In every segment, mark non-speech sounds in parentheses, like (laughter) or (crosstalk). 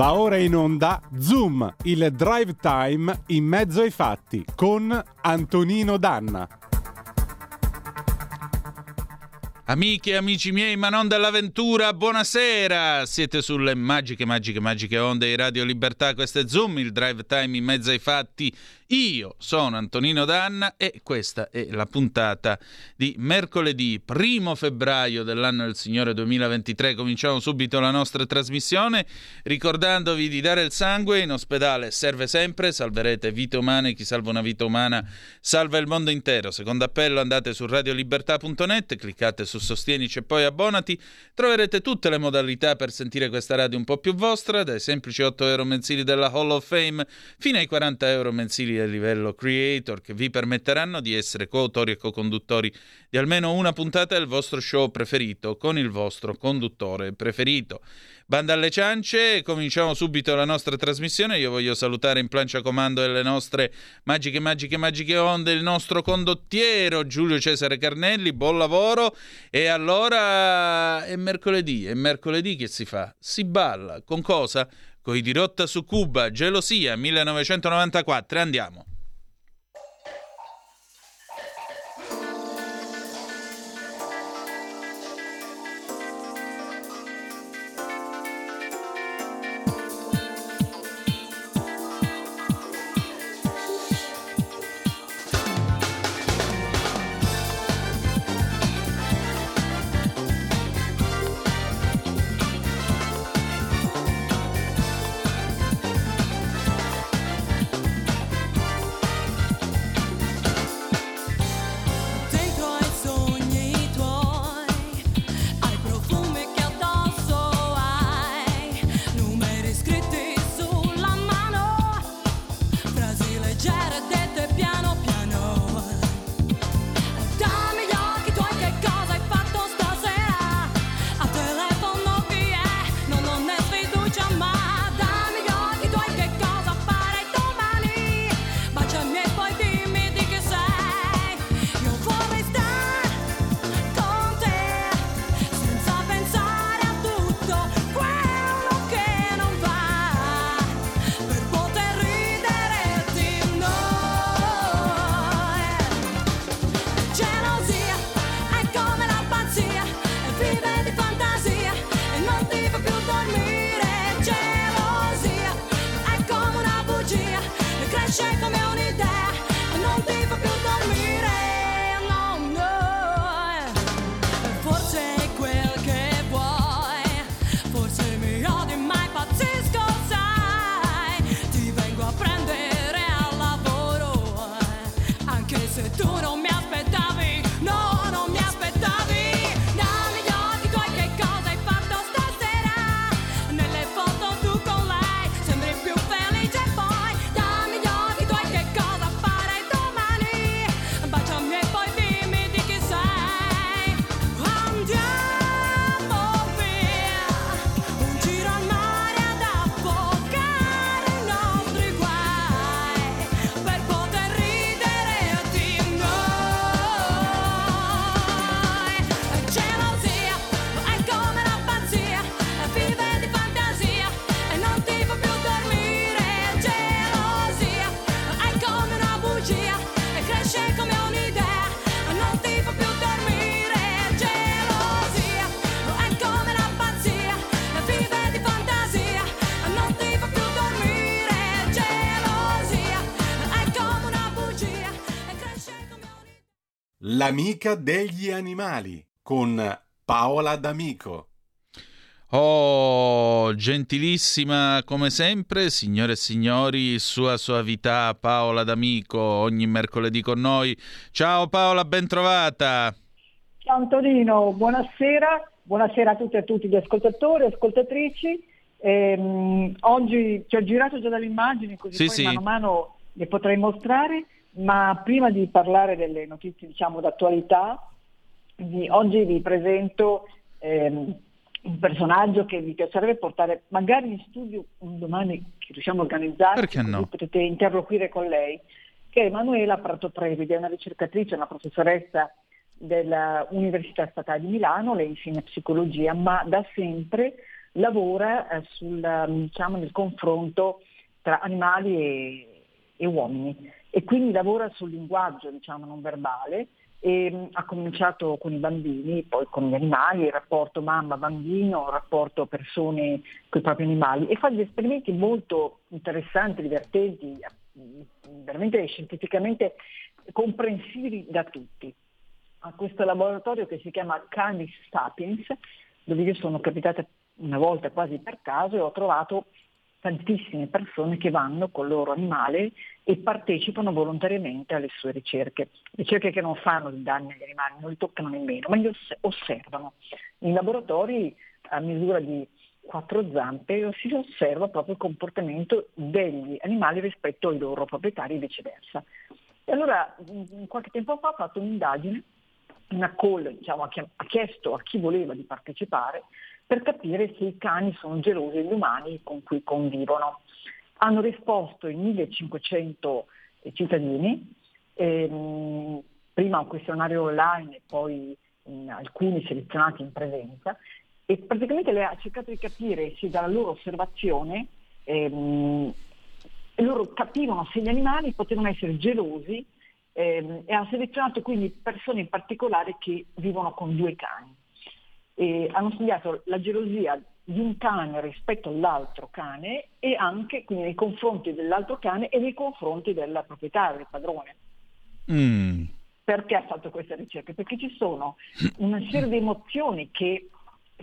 Va ora in onda Zoom, il drive time in mezzo ai fatti con Antonino Danna. Amiche e amici miei, ma non dell'avventura, buonasera! Siete sulle magiche, magiche, magiche onde di Radio Libertà. Questo è Zoom, il drive time in mezzo ai fatti io sono Antonino Danna e questa è la puntata di mercoledì 1 febbraio dell'anno del Signore 2023. Cominciamo subito la nostra trasmissione ricordandovi di dare il sangue in ospedale serve sempre, salverete vite umane, chi salva una vita umana salva il mondo intero. Secondo appello andate su radiolibertà.net, cliccate su Sostienici e poi abbonati, troverete tutte le modalità per sentire questa radio un po' più vostra, dai semplici 8 euro mensili della Hall of Fame fino ai 40 euro mensili a livello creator che vi permetteranno di essere coautori e co-conduttori di almeno una puntata del vostro show preferito con il vostro conduttore preferito. Banda alle ciance, cominciamo subito la nostra trasmissione. Io voglio salutare in plancia comando delle nostre magiche, magiche, magiche onde il nostro condottiero Giulio Cesare Carnelli. Buon lavoro. E allora è mercoledì, è mercoledì che si fa? Si balla. Con cosa? Coi dirotta su Cuba, Gelosia 1994. Andiamo. L'amica degli animali con Paola D'Amico. Oh, gentilissima come sempre, signore e signori, sua suavità Paola D'Amico, ogni mercoledì con noi. Ciao Paola, ben trovata. Ciao Antonino, buonasera, buonasera a tutti e a tutti gli ascoltatori e ascoltatrici. Ehm, oggi ci ho girato già dalle immagini, così sì, poi sì. mano a mano le potrei mostrare. Ma prima di parlare delle notizie diciamo, d'attualità, vi, oggi vi presento ehm, un personaggio che vi piacerebbe portare magari in studio un domani che riusciamo a organizzare, Perché no? potete interloquire con lei, che è Emanuela Prato Previde, è una ricercatrice, una professoressa dell'Università Statale di Milano, lei insegna psicologia, ma da sempre lavora eh, sul, diciamo, nel confronto tra animali e, e, uomini e quindi lavora sul linguaggio diciamo, non verbale e mh, ha cominciato con i bambini, poi con gli animali, il rapporto mamma-bambino, il rapporto persone con i propri animali e fa degli esperimenti molto interessanti, divertenti, veramente scientificamente comprensibili da tutti. A questo laboratorio che si chiama Canis Sapiens, dove io sono capitata una volta quasi per caso e ho trovato tantissime persone che vanno con il loro animale e partecipano volontariamente alle sue ricerche. Ricerche che non fanno danni agli animali, non li toccano nemmeno, ma li osservano. In laboratori a misura di quattro zampe si osserva proprio il comportamento degli animali rispetto ai loro proprietari e viceversa. E allora qualche tempo fa ho fatto un'indagine, una call, diciamo, ha chiesto a chi voleva di partecipare per capire se i cani sono gelosi degli umani con cui convivono. Hanno risposto in 1500 cittadini, ehm, prima un questionario online e poi alcuni selezionati in presenza, e praticamente lei ha cercato di capire se dalla loro osservazione ehm, loro capivano se gli animali potevano essere gelosi ehm, e ha selezionato quindi persone in particolare che vivono con due cani eh, hanno studiato la gelosia di un cane rispetto all'altro cane e anche quindi nei confronti dell'altro cane e nei confronti del proprietario, del padrone. Mm. Perché ha fatto questa ricerca? Perché ci sono una serie di emozioni che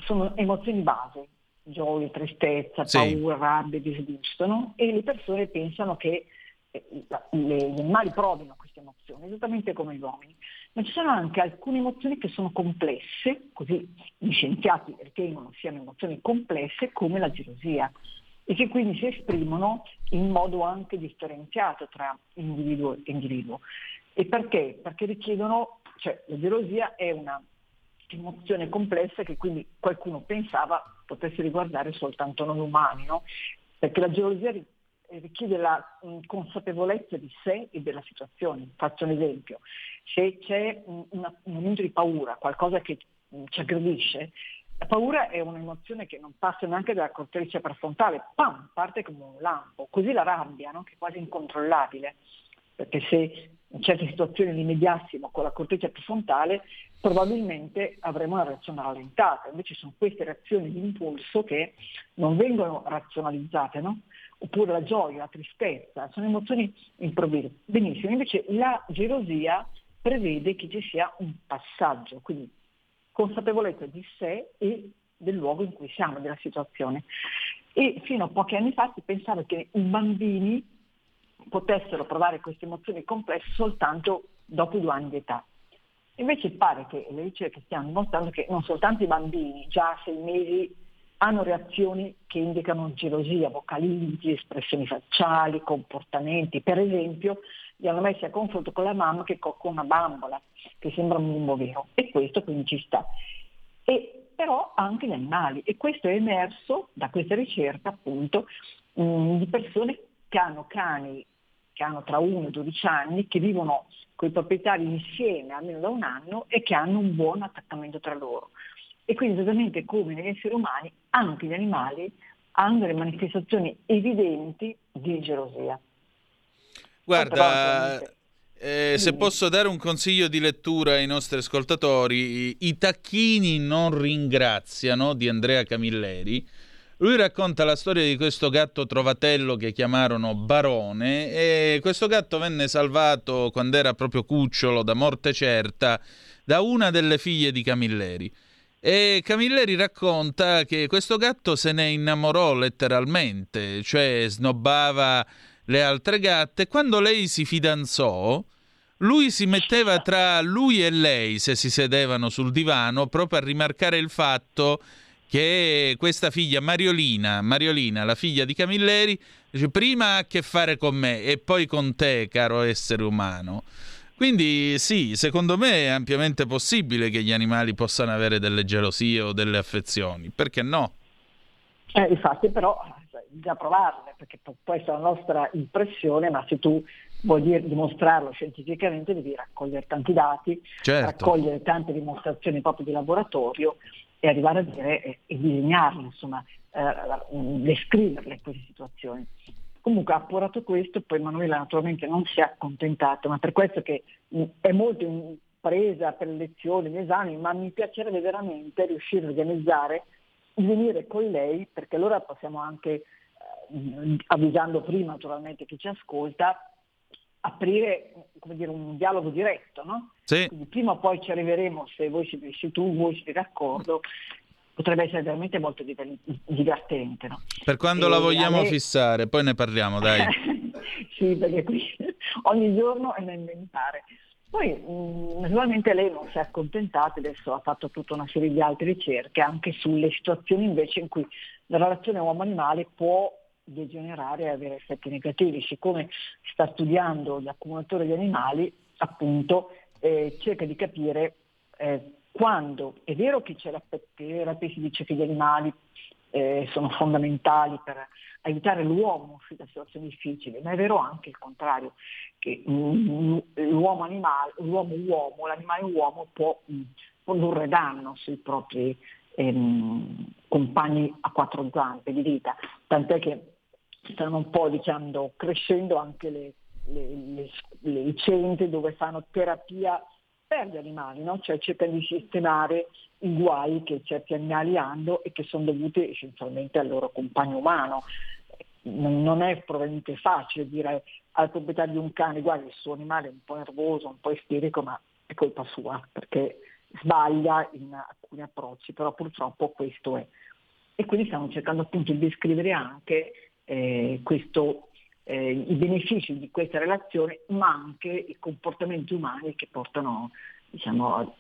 sono emozioni base, gioia, tristezza, paura, sì. rabbia, disgusto, no? e le persone pensano che eh, gli animali provino queste emozioni, esattamente come gli uomini ma ci sono anche alcune emozioni che sono complesse, così gli scienziati ritengono siano emozioni complesse come la gelosia e che quindi si esprimono in modo anche differenziato tra individuo e individuo. E perché? Perché richiedono, cioè la gelosia è una emozione complessa che quindi qualcuno pensava potesse riguardare soltanto noi umani, no? Perché la gelosia richiede la mh, consapevolezza di sé e della situazione. Faccio un esempio, se c'è un, un momento di paura, qualcosa che mh, ci aggredisce, la paura è un'emozione che non passa neanche dalla corteccia prefrontale, pam, parte come un lampo. Così la rabbia, no? che è quasi incontrollabile, perché se in certe situazioni li mediassimo con la corteccia prefrontale, probabilmente avremo una reazione rallentata. Invece sono queste reazioni di impulso che non vengono razionalizzate, no? Oppure la gioia, la tristezza, sono emozioni improvvise. Benissimo, invece la gelosia prevede che ci sia un passaggio, quindi consapevolezza di sé e del luogo in cui siamo, della situazione. E fino a pochi anni fa si pensava che i bambini potessero provare queste emozioni complesse soltanto dopo due anni di età. Invece pare che le ricerche stiano dimostrando che non soltanto i bambini, già a sei mesi hanno reazioni che indicano gelosia, vocalizzi, espressioni facciali, comportamenti. Per esempio, li hanno messi a confronto con la mamma che cocca una bambola, che sembra un bimbo vero, e questo quindi ci sta. E però anche gli animali, e questo è emerso da questa ricerca appunto mh, mm, di persone che hanno cani che hanno tra 1 e 12 anni, che vivono con i proprietari insieme almeno da un anno e che hanno un buon attaccamento tra loro. E quindi esattamente come negli esseri umani, anche gli animali hanno delle manifestazioni evidenti di gelosia. Guarda, eh, se posso dare un consiglio di lettura ai nostri ascoltatori, i tacchini non ringraziano di Andrea Camilleri. Lui racconta la storia di questo gatto trovatello che chiamarono Barone e questo gatto venne salvato quando era proprio cucciolo da morte certa da una delle figlie di Camilleri. E Camilleri racconta che questo gatto se ne innamorò letteralmente, cioè snobbava le altre gatte. Quando lei si fidanzò, lui si metteva tra lui e lei se si sedevano sul divano proprio a rimarcare il fatto che questa figlia Mariolina, Mariolina la figlia di Camilleri, prima ha a che fare con me e poi con te, caro essere umano. Quindi sì, secondo me è ampiamente possibile che gli animali possano avere delle gelosie o delle affezioni, perché no? Eh, infatti però bisogna provarle, perché può essere la nostra impressione, ma se tu vuoi dire, dimostrarlo scientificamente devi raccogliere tanti dati, certo. raccogliere tante dimostrazioni proprio di laboratorio e arrivare a dire e, e disegnarle, insomma, eh, descriverle queste situazioni. Comunque appurato questo, poi Manuela naturalmente non si è accontentata, ma per questo che è molto presa per le lezioni, gli esami, ma mi piacerebbe veramente riuscire a organizzare di venire con lei, perché allora possiamo anche, eh, avvisando prima naturalmente chi ci ascolta, aprire dire, un dialogo diretto, no? Sì. Quindi prima o poi ci arriveremo, se, voi, se tu voi siete d'accordo, potrebbe essere veramente molto divertente. No? Per quando e la vogliamo me... fissare, poi ne parliamo, dai. (laughs) sì, perché qui (laughs) ogni giorno è da inventare. Poi mh, mm, naturalmente lei non si è accontentata, adesso ha fatto tutta una serie di altre ricerche anche sulle situazioni invece in cui la relazione uomo-animale può degenerare e avere effetti negativi. Siccome sta studiando gli accumulatori di animali, appunto eh, cerca di capire eh, quando è vero che c'è la terapia, si dice che gli animali eh, sono fondamentali per aiutare l'uomo da situazioni difficili, ma è vero anche il contrario, che mm, l'uomo animale, l'uomo uomo, l'animale uomo può mm, produrre danno sui propri ehm, compagni a quattro zampe di vita, tant'è che stanno un po' diciamo, crescendo anche le, le, le, le centri dove fanno terapia per gli animali, no? cioè cercano di sistemare i guai che certi animali hanno e che sono dovuti essenzialmente al loro compagno umano. Non è probabilmente facile dire al proprietario di un cane, guarda il suo animale è un po' nervoso, un po' isterico, ma è colpa sua, perché sbaglia in alcuni approcci, però purtroppo questo è. E quindi stiamo cercando appunto di descrivere anche eh, questo eh, i benefici di questa relazione, ma anche i comportamenti umani che portano diciamo,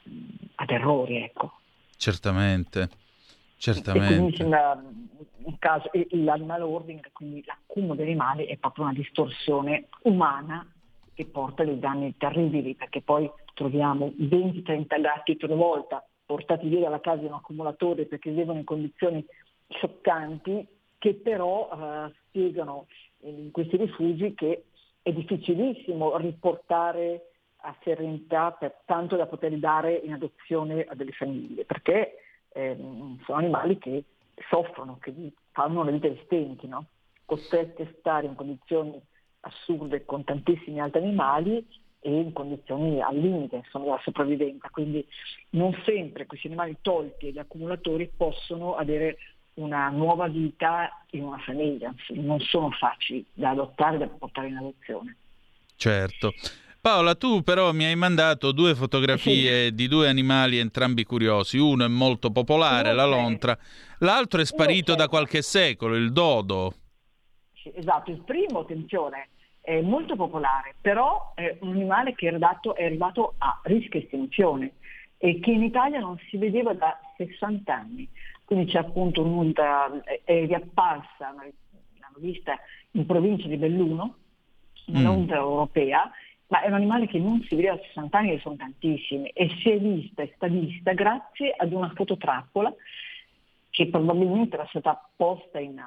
ad errori. Ecco. Certamente, certamente. E quindi sembra un caso, l'animal hoarding, quindi l'accumulo di animali, è proprio una distorsione umana che porta dei danni terribili, perché poi troviamo 20-30 gatti per volta portati via dalla casa di un accumulatore perché vivono in condizioni scioccanti che però eh, spiegano in questi rifugi che è difficilissimo riportare a serenità per tanto da poter dare in adozione a delle famiglie, perché eh, sono animali che soffrono, che fanno le vite stenti, no? costretti a stare in condizioni assurde con tantissimi altri animali e in condizioni al limite insomma, della sopravvivenza. Quindi non sempre questi animali tolti agli accumulatori possono avere una nuova vita in una famiglia, non sono facili da adottare da portare in adozione. Certo. Paola, tu però mi hai mandato due fotografie sì. di due animali entrambi curiosi. Uno è molto popolare, la lontra, l'altro è sparito da qualche secolo, il dodo. Esatto, il primo, attenzione, è molto popolare, però è un animale che è arrivato, è arrivato a rischio estinzione e che in Italia non si vedeva da 60 anni. Quindi c'è appunto un'onda, è riapparsa, l'hanno vista in provincia di Belluno, un'onda mm. europea, ma è un animale che non si vede da 60 anni, che sono tantissimi, e si è vista e sta vista grazie ad una fototrappola che probabilmente era stata posta in,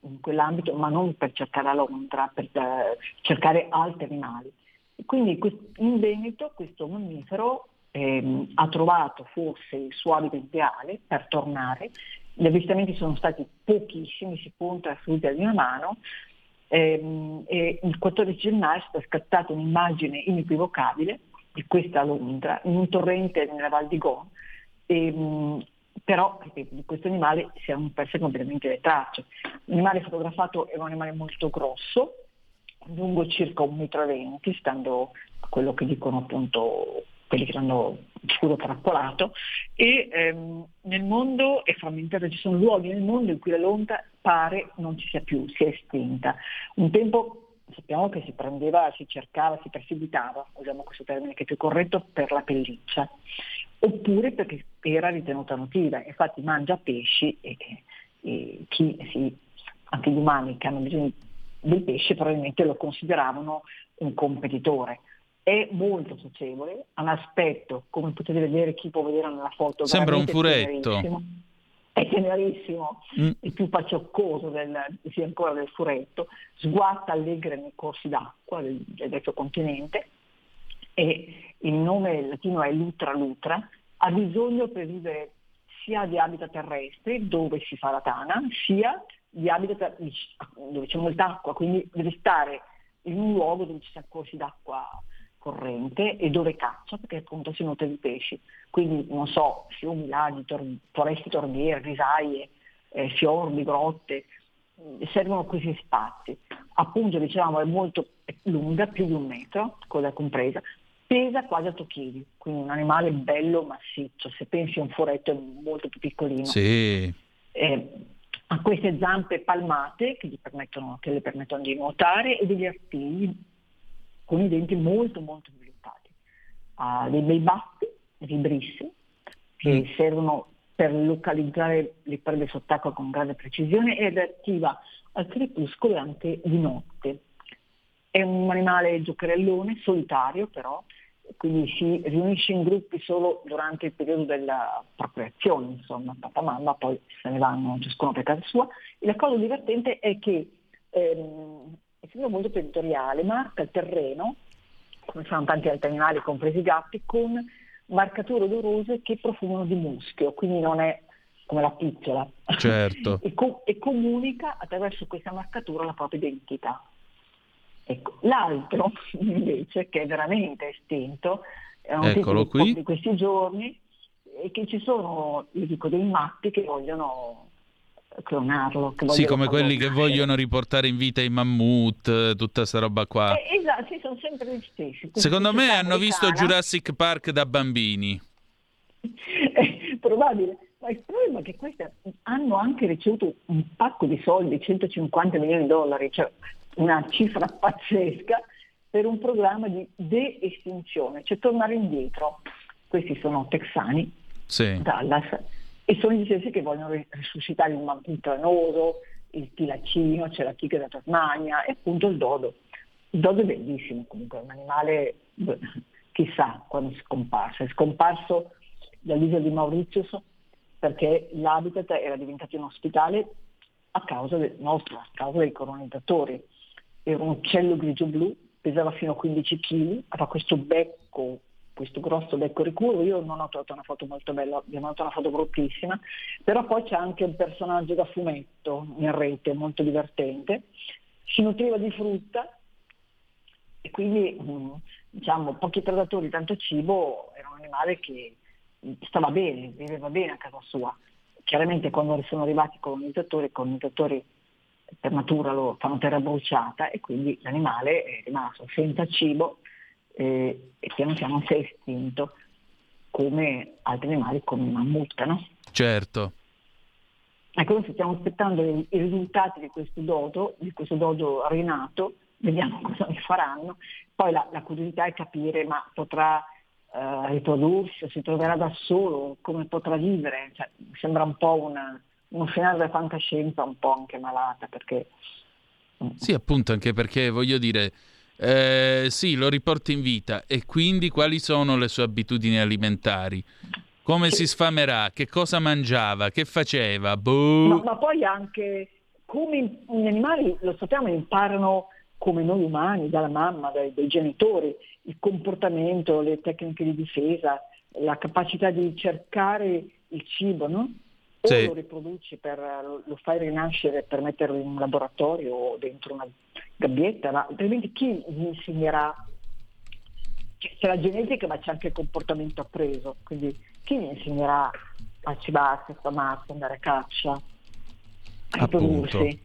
in quell'ambito, ma non per cercare la Londra, per uh, cercare altri animali. Quindi in Veneto questo mammifero ehm, ha trovato forse il suo habitat ideale per tornare. Gli avvistamenti sono stati pochissimi, si conta su di una mano, ehm, e il 14 gennaio è stata scattata un'immagine inequivocabile di questa Londra in un torrente nella Val di Gon, ehm, però di questo animale si erano perse completamente le tracce. L'animale fotografato è un animale molto grosso, lungo circa 1,20 m, stando a quello che dicono appunto quelli che l'hanno scudo trappolato, e ehm, nel mondo è frammentato, ci sono luoghi nel mondo in cui la lonta pare non ci sia più, si è estinta. Un tempo sappiamo che si prendeva, si cercava, si perseguitava, usiamo questo termine che è più corretto, per la pelliccia, oppure perché era ritenuta nutriva, infatti mangia pesci e, e chi si, anche gli umani che hanno bisogno del pesce probabilmente lo consideravano un competitore è molto socievole, ha un aspetto, come potete vedere, chi può vedere nella foto, sembra un furetto. È tenerissimo, mm. il più pacioccoso del, sia ancora del furetto, sguatta allegre nei corsi d'acqua del, del vecchio continente e il nome latino è Lutra Lutra, ha bisogno per vivere sia di habitat terrestri dove si fa la tana, sia di habitat dove c'è molta acqua, quindi deve stare in un luogo dove ci sia corsi d'acqua corrente e dove caccia perché appunto si nutre di pesci. Quindi non so, fiumi, laghi, tor- foreste torbiere, risaie, eh, fiordi, grotte, mm, servono questi spazi. Appunto dicevamo è molto lunga, più di un metro, quella compresa, pesa quasi 8 kg, quindi un animale bello massiccio, se pensi a un furetto è molto più piccolino. Sì. Eh, ha queste zampe palmate che, che, le permettono di nuotare e degli artigli con i denti molto molto sviluppati. Ha dei bei baffi vibrissi che mm. servono per localizzare le prede sott'acqua con grande precisione ed è attiva al crepuscolo e anche di notte. È un animale giocherellone, solitario però, quindi si riunisce in gruppi solo durante il periodo della procreazione, insomma, papà mamma poi se ne vanno ciascuno per casa sua. E la cosa divertente è che ehm, essendo molto territoriale, marca il terreno, come fanno tanti altri animali, compresi i gatti, con marcature odorose che profumano di muschio, quindi non è come la pizzola. Certo. (laughs) e, co- e, comunica attraverso questa marcatura la propria identità. Ecco. L'altro (laughs) invece, che è veramente estinto, è un Eccolo qui. di questi giorni, è che ci sono, io dico, dei matti che vogliono clonarlo. Sì, come quelli che vogliono riportare in vita i mammut, tutta questa roba qua. Eh, esatto, sì, sono sempre gli stessi. Secondo me hanno visto Jurassic Park da bambini. È probabile, ma il problema è che questi hanno anche ricevuto un pacco di soldi, 150 milioni di dollari, cioè una cifra (laughs) pazzesca, per un programma di de-estinzione, cioè tornare indietro. Questi sono texani, sì. Dallas, e sono gli stessi che vogliono risuscitare il mammut tranoso, il tilacino, c'è la tigre da Tasmania e appunto il dodo. Il dodo è bellissimo comunque, è un animale, (laughs) chissà quando è scomparso, è scomparso dall'isola di Mauritius perché l'habitat era diventato inospitale a causa del nostro, a causa dei colonizzatori. Era un uccello grigio-blu, pesava fino a 15 kg, aveva questo becco questo grosso becco ricurvo, io non ho trovato una foto molto bella, abbiamo trovato una foto bruttissima, però poi c'è anche un personaggio da fumetto in rete molto divertente, si nutriva di frutta e quindi mm, diciamo pochi predatori, tanto cibo, era un animale che stava bene, viveva bene a casa sua. Chiaramente quando sono arrivati i colonizzatori, i colonizzatori per natura lo fanno terra bruciata e quindi l'animale è rimasto senza cibo eh, e piano piano si è estinto come altri animali come il mammut, no? Certo. Ecco, noi stiamo aspettando i, i risultati di questo dodo, di questo dodo rinato, vediamo cosa ne faranno. Poi la, la curiosità è capire ma potrà eh, riprodursi o si troverà da solo, come potrà vivere. Cioè, sembra un po' una, uno scenario della fantascienza un po' anche malata perché... Sì, appunto, anche perché voglio dire, eh, sì, lo riporta in vita e quindi quali sono le sue abitudini alimentari? Come si sfamerà? Che cosa mangiava? Che faceva? Boh. No, ma poi anche come gli animali, lo sappiamo, imparano come noi umani, dalla mamma, dai, dai genitori, il comportamento, le tecniche di difesa, la capacità di cercare il cibo, no? O sì. lo riproduci, per, lo fai rinascere per metterlo in un laboratorio o dentro una gabbietta, ma altrimenti chi gli insegnerà? C'è la genetica ma c'è anche il comportamento appreso, quindi chi gli insegnerà a cibarsi, a sfamarsi, andare a caccia, a riprodursi?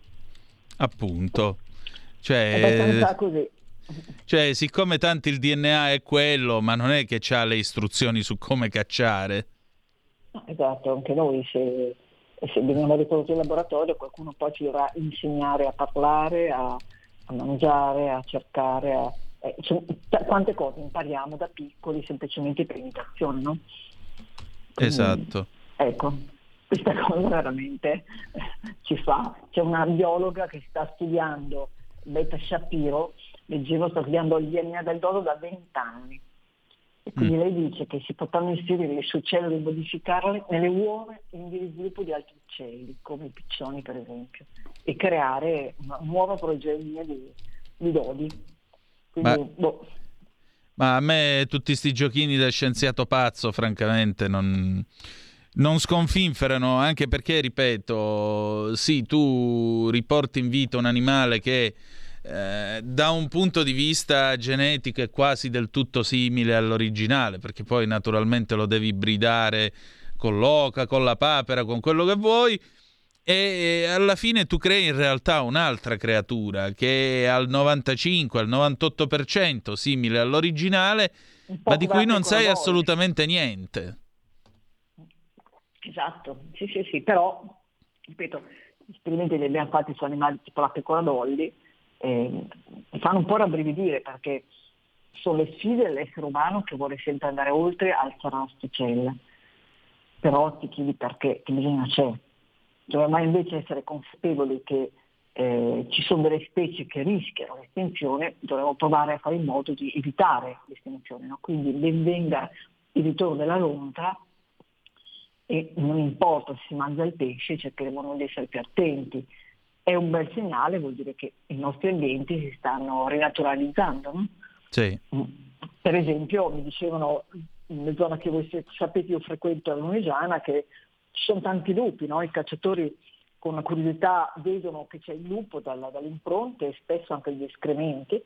Appunto. Cioè. Cioè, siccome tanto il DNA è quello, ma non è che ha le istruzioni su come cacciare. Esatto, anche noi se, se veniamo riprodotti in laboratorio qualcuno poi ci dovrà insegnare a parlare, a, a mangiare, a cercare, a, eh, cioè, quante cose impariamo da piccoli semplicemente per imitazione, no? Quindi, esatto. Ecco, questa cosa veramente ci fa. C'è una biologa che sta studiando, Beta Shapiro, leggevo, sta studiando il DNA del dodo da 20 anni. E quindi mm. lei dice che si potranno inserire le sue cellule e modificarle nelle uova in via di sviluppo di altri uccelli, come i piccioni per esempio e creare una nuova progenie di, di dodi. Quindi, ma, boh. ma, a me tutti questi giochini da scienziato pazzo, francamente, non... non sconfinferano, anche perché, ripeto, sì, tu riporti in vita un animale che eh, da un punto di vista genetico è quasi del tutto simile all'originale, perché poi naturalmente lo devi bridare con l'oca, con la papera, con quello che vuoi, e alla fine tu crei in realtà un'altra creatura che è al 95, al 98% simile all'originale, ma di cui non sai assolutamente niente. Esatto, sì, sì, sì, però, ripeto, gli esperimenti li abbiamo fatti su animali tipo la pecora dolly, eh, fanno un po' rabbrividire perché sono le sfide dell'essere umano che vuole sempre andare oltre alzare l'asticella. Però ti chiedi perché, che bisogno c'è. Dovremmo invece essere consapevoli che eh, ci sono delle specie che rischiano l'estinzione, dovremmo provare a fare in modo di evitare l'estinzione. No? Quindi ben venga il ritorno della lontra e non importa se si mangia il pesce, cercheremo di essere più attenti. È un bel segnale, vuol dire che i nostri ambienti si stanno rinaturalizzando. No? Sì. Mm. Per esempio, mi dicevano, nella zona che voi sapete io frequento a Lunegiana, che ci sono tanti lupi, no? i cacciatori con una curiosità vedono che c'è il lupo dalla, dalle impronte e spesso anche gli escrementi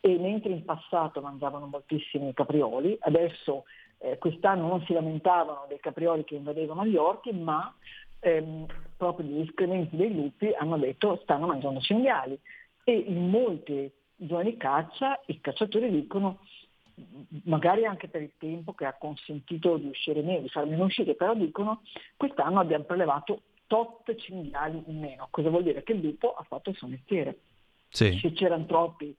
e mentre in passato mangiavano moltissimi caprioli, adesso eh, quest'anno non si lamentavano dei caprioli che invadevano gli orti, ma ehm, proprio gli escrementi dei lupi hanno detto stanno mangiando cinghiali e in molte zone di caccia i cacciatori dicono magari anche per il tempo che ha consentito di uscire meno, di far meno uscire, però dicono quest'anno abbiamo prelevato tot cinghiali in meno. Cosa vuol dire? Che il lupo ha fatto il suo mestiere. Sì. Se c'erano troppi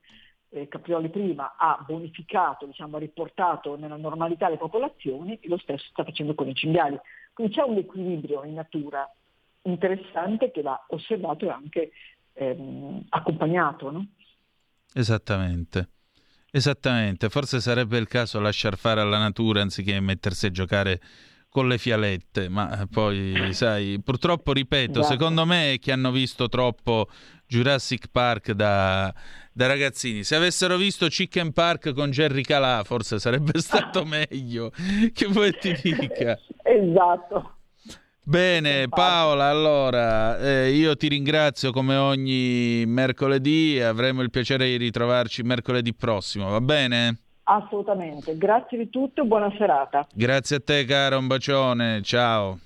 eh, Caprioli prima ha bonificato, diciamo, ha riportato nella normalità le popolazioni e lo stesso sta facendo con i cinghiali. Quindi c'è un equilibrio in natura interessante che va osservato e anche ehm, accompagnato. No? Esattamente. Esattamente, forse sarebbe il caso lasciar fare alla natura anziché mettersi a giocare con le fialette, ma poi sai, purtroppo ripeto, esatto. secondo me che hanno visto troppo Jurassic Park da, da, ragazzini. Se avessero visto Chicken Park con Jerry Calà, forse sarebbe (laughs) stato meglio. Che vuoi ti dica? Esatto. Bene, Paola, allora eh, io ti ringrazio come ogni mercoledì avremo il piacere di ritrovarci mercoledì prossimo, va bene? Assolutamente, grazie di tutto, buona serata. Grazie a te caro, un bacione, ciao.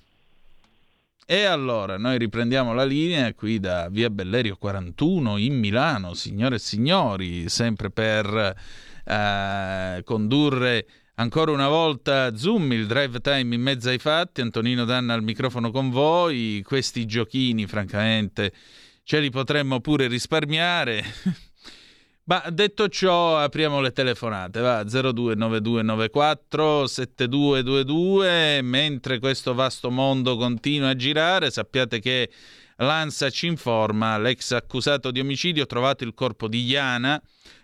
E allora noi riprendiamo la linea qui da via Bellerio 41 in Milano, signore e signori, sempre per eh, condurre ancora una volta Zoom, il drive time in mezzo ai fatti. Antonino Danna al microfono con voi. Questi giochini, francamente, ce li potremmo pure risparmiare. (laughs) Ma detto ciò, apriamo le telefonate, va 029294 7222, mentre questo vasto mondo continua a girare, sappiate che l'ANSA ci informa, l'ex accusato di omicidio ha trovato il corpo di Iana,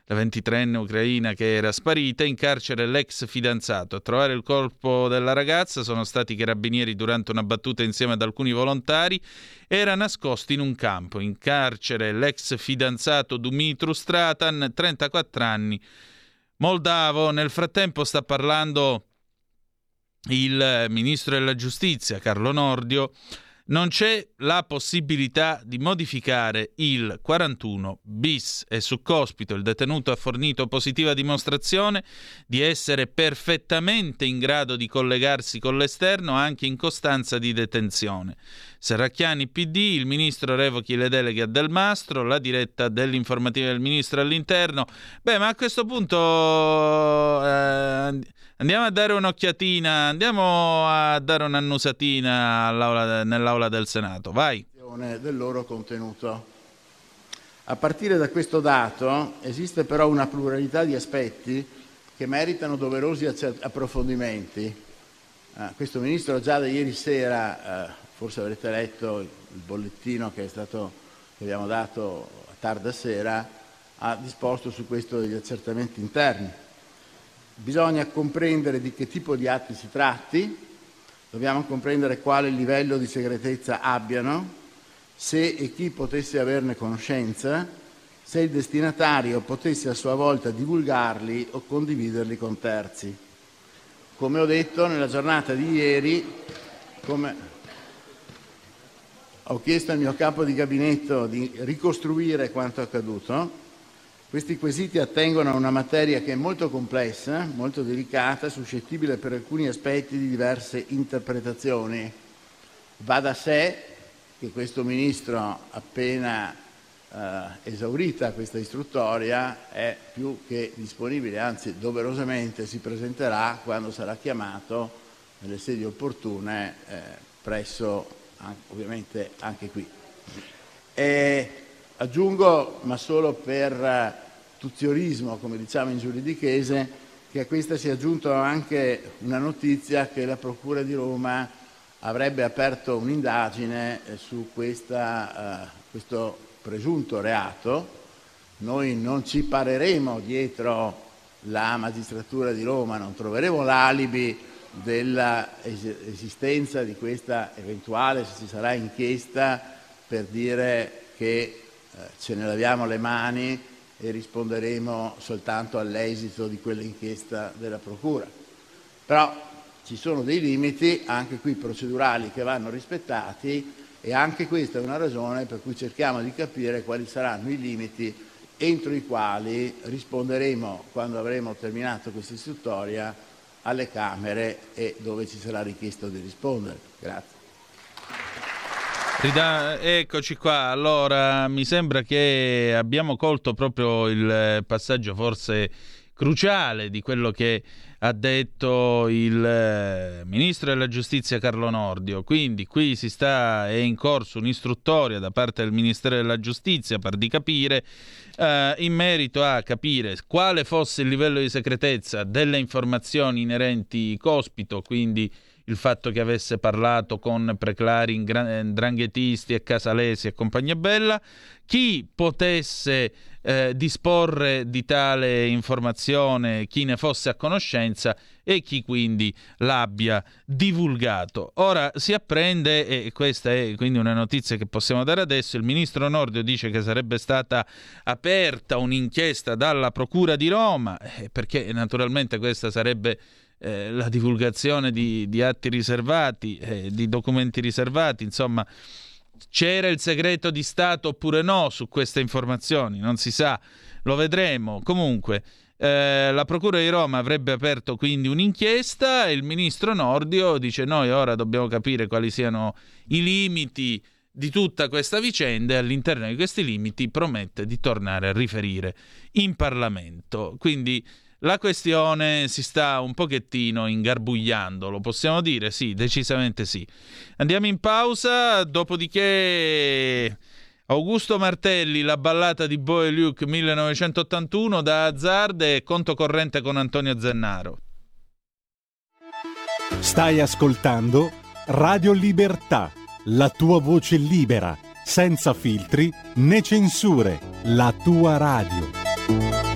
la 23enne ucraina che era sparita, in carcere l'ex fidanzato. A trovare il corpo della ragazza sono stati i carabinieri durante una battuta insieme ad alcuni volontari. Era nascosto in un campo. In carcere l'ex fidanzato Dumitru Stratan, 34 anni, moldavo. Nel frattempo sta parlando il ministro della giustizia, Carlo Nordio non c'è la possibilità di modificare il 41 bis e su cospito il detenuto ha fornito positiva dimostrazione di essere perfettamente in grado di collegarsi con l'esterno anche in costanza di detenzione. Serracchiani PD, il ministro revochi le deleghe a Del Mastro, la diretta dell'informativa del ministro all'interno. Beh, ma a questo punto eh, andiamo a dare un'occhiatina, andiamo a dare un'annusatina nell'aula del Senato. Vai. Del loro contenuto. A partire da questo dato esiste però una pluralità di aspetti che meritano doverosi approfondimenti. Eh, questo ministro già da ieri sera eh, forse avrete letto il bollettino che, stato, che abbiamo dato a tarda sera, ha disposto su questo degli accertamenti interni. Bisogna comprendere di che tipo di atti si tratti, dobbiamo comprendere quale livello di segretezza abbiano, se e chi potesse averne conoscenza, se il destinatario potesse a sua volta divulgarli o condividerli con terzi. Come ho detto, nella giornata di ieri come ho chiesto al mio capo di gabinetto di ricostruire quanto accaduto. Questi quesiti attengono a una materia che è molto complessa, molto delicata, suscettibile per alcuni aspetti di diverse interpretazioni. Va da sé che questo Ministro, appena eh, esaurita questa istruttoria, è più che disponibile, anzi doverosamente si presenterà quando sarà chiamato nelle sedi opportune eh, presso ovviamente anche qui. E aggiungo, ma solo per eh, tuziorismo, come diciamo in giuridichese, che a questa si è aggiunta anche una notizia che la Procura di Roma avrebbe aperto un'indagine eh, su questa, uh, questo presunto reato. Noi non ci pareremo dietro la magistratura di Roma, non troveremo l'alibi dell'esistenza di questa eventuale, se ci sarà inchiesta, per dire che eh, ce ne laviamo le mani e risponderemo soltanto all'esito di quell'inchiesta della Procura. Però ci sono dei limiti, anche qui procedurali, che vanno rispettati e anche questa è una ragione per cui cerchiamo di capire quali saranno i limiti entro i quali risponderemo, quando avremo terminato questa istruttoria, alle Camere e dove ci sarà richiesto di rispondere. Grazie. Rida, eccoci qua. Allora, mi sembra che abbiamo colto proprio il passaggio forse cruciale di quello che ha detto il eh, ministro della giustizia Carlo Nordio. Quindi qui si sta, è in corso un'istruttoria da parte del Ministero della giustizia per di capire eh, in merito a capire quale fosse il livello di segretezza delle informazioni inerenti Cospito, quindi il fatto che avesse parlato con preclari dranghetisti e casalesi e compagnia bella, chi potesse eh, disporre di tale informazione, chi ne fosse a conoscenza e chi quindi l'abbia divulgato. Ora si apprende, e questa è quindi una notizia che possiamo dare adesso, il ministro Nordio dice che sarebbe stata aperta un'inchiesta dalla Procura di Roma, eh, perché naturalmente questa sarebbe eh, la divulgazione di, di atti riservati, eh, di documenti riservati, insomma c'era il segreto di Stato oppure no su queste informazioni, non si sa, lo vedremo. Comunque, eh, la Procura di Roma avrebbe aperto quindi un'inchiesta e il ministro Nordio dice noi ora dobbiamo capire quali siano i limiti di tutta questa vicenda e all'interno di questi limiti promette di tornare a riferire in Parlamento. Quindi la questione si sta un pochettino ingarbugliando, lo possiamo dire? Sì, decisamente sì. Andiamo in pausa, dopodiché Augusto Martelli, la ballata di Boe Luke 1981 da Azzard e conto corrente con Antonio Zennaro. Stai ascoltando Radio Libertà, la tua voce libera, senza filtri né censure, la tua radio.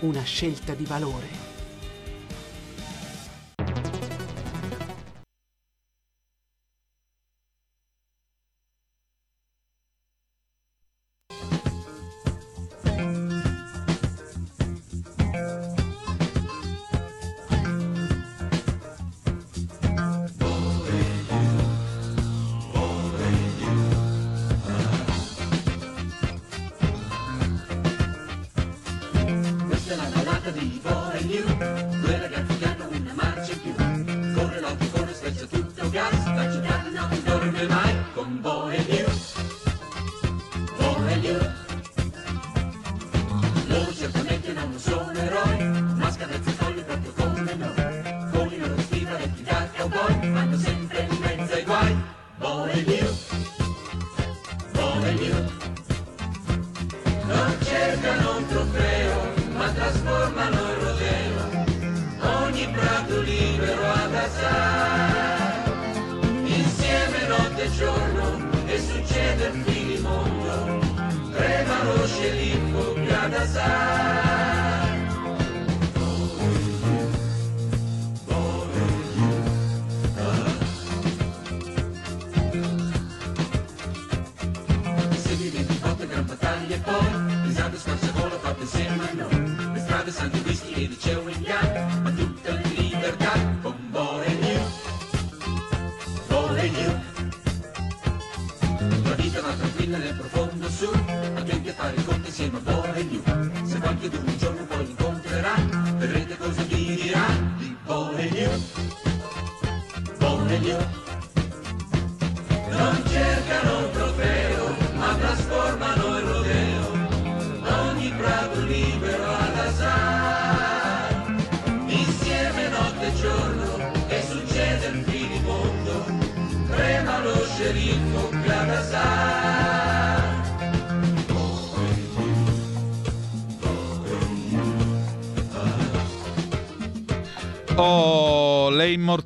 una scelta di valore.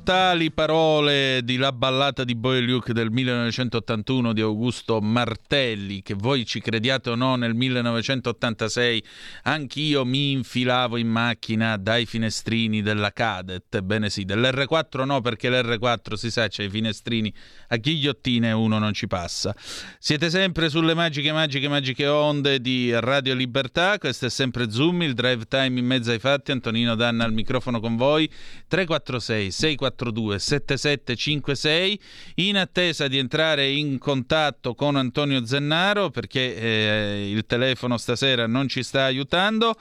Le immortali parole di La ballata di Boy del 1981 di Augusto Martelli, che voi ci crediate o no, nel 1986 anch'io mi infilavo in macchina dai finestrini della Cadet. Bene sì, dell'R4 no, perché l'R4 si sa, c'è i finestrini a ghigliottine e uno non ci passa. Siete sempre sulle magiche, magiche, magiche onde di Radio Libertà, questo è sempre Zoom, il drive time in mezzo ai fatti, Antonino Danna al microfono con voi. 346 642 7756 in attesa di entrare in contatto con Antonio Zennaro perché eh, il telefono stasera non ci sta aiutando.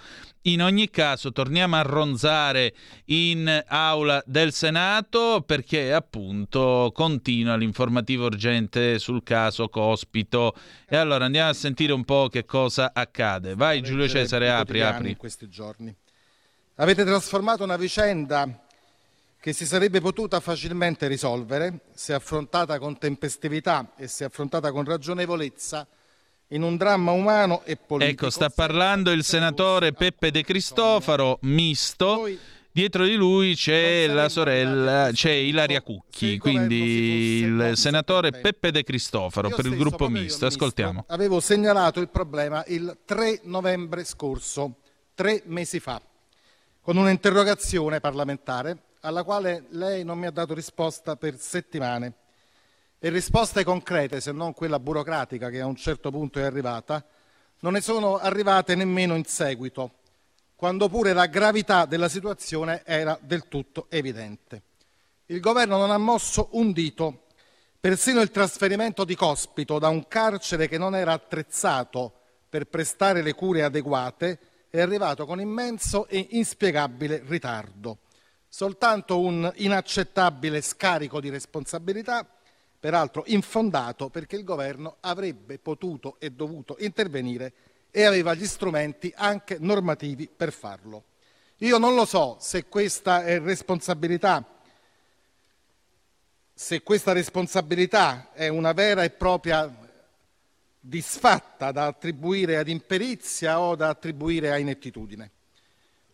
In ogni caso torniamo a ronzare in aula del Senato perché appunto continua l'informativa urgente sul caso Cospito e allora andiamo a sentire un po' che cosa accade. Vai Giulio Cesare, apri, apri. In questi giorni. Avete trasformato una vicenda che si sarebbe potuta facilmente risolvere se affrontata con tempestività e se affrontata con ragionevolezza in un dramma umano e politico. Ecco, sta parlando il senatore Peppe De Cristofaro, misto. Dietro di lui c'è la sorella, c'è Ilaria Cucchi, quindi il senatore Peppe De Cristofaro per il gruppo misto. Ascoltiamo. Avevo segnalato il problema il 3 novembre scorso, tre mesi fa con un'interrogazione parlamentare alla quale lei non mi ha dato risposta per settimane. E risposte concrete, se non quella burocratica che a un certo punto è arrivata, non ne sono arrivate nemmeno in seguito, quando pure la gravità della situazione era del tutto evidente. Il governo non ha mosso un dito, persino il trasferimento di Cospito da un carcere che non era attrezzato per prestare le cure adeguate è arrivato con immenso e inspiegabile ritardo. Soltanto un inaccettabile scarico di responsabilità, peraltro infondato perché il governo avrebbe potuto e dovuto intervenire e aveva gli strumenti anche normativi per farlo. Io non lo so se questa è responsabilità se questa responsabilità è una vera e propria disfatta da attribuire ad imperizia o da attribuire a inettitudine,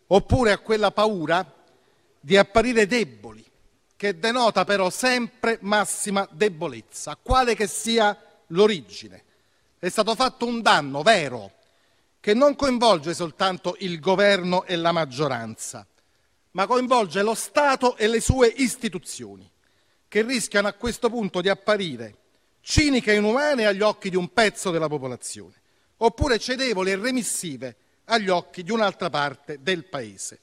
oppure a quella paura di apparire deboli, che denota però sempre massima debolezza, quale che sia l'origine. È stato fatto un danno vero, che non coinvolge soltanto il governo e la maggioranza, ma coinvolge lo Stato e le sue istituzioni, che rischiano a questo punto di apparire ciniche e inumane agli occhi di un pezzo della popolazione, oppure cedevoli e remissive agli occhi di un'altra parte del Paese.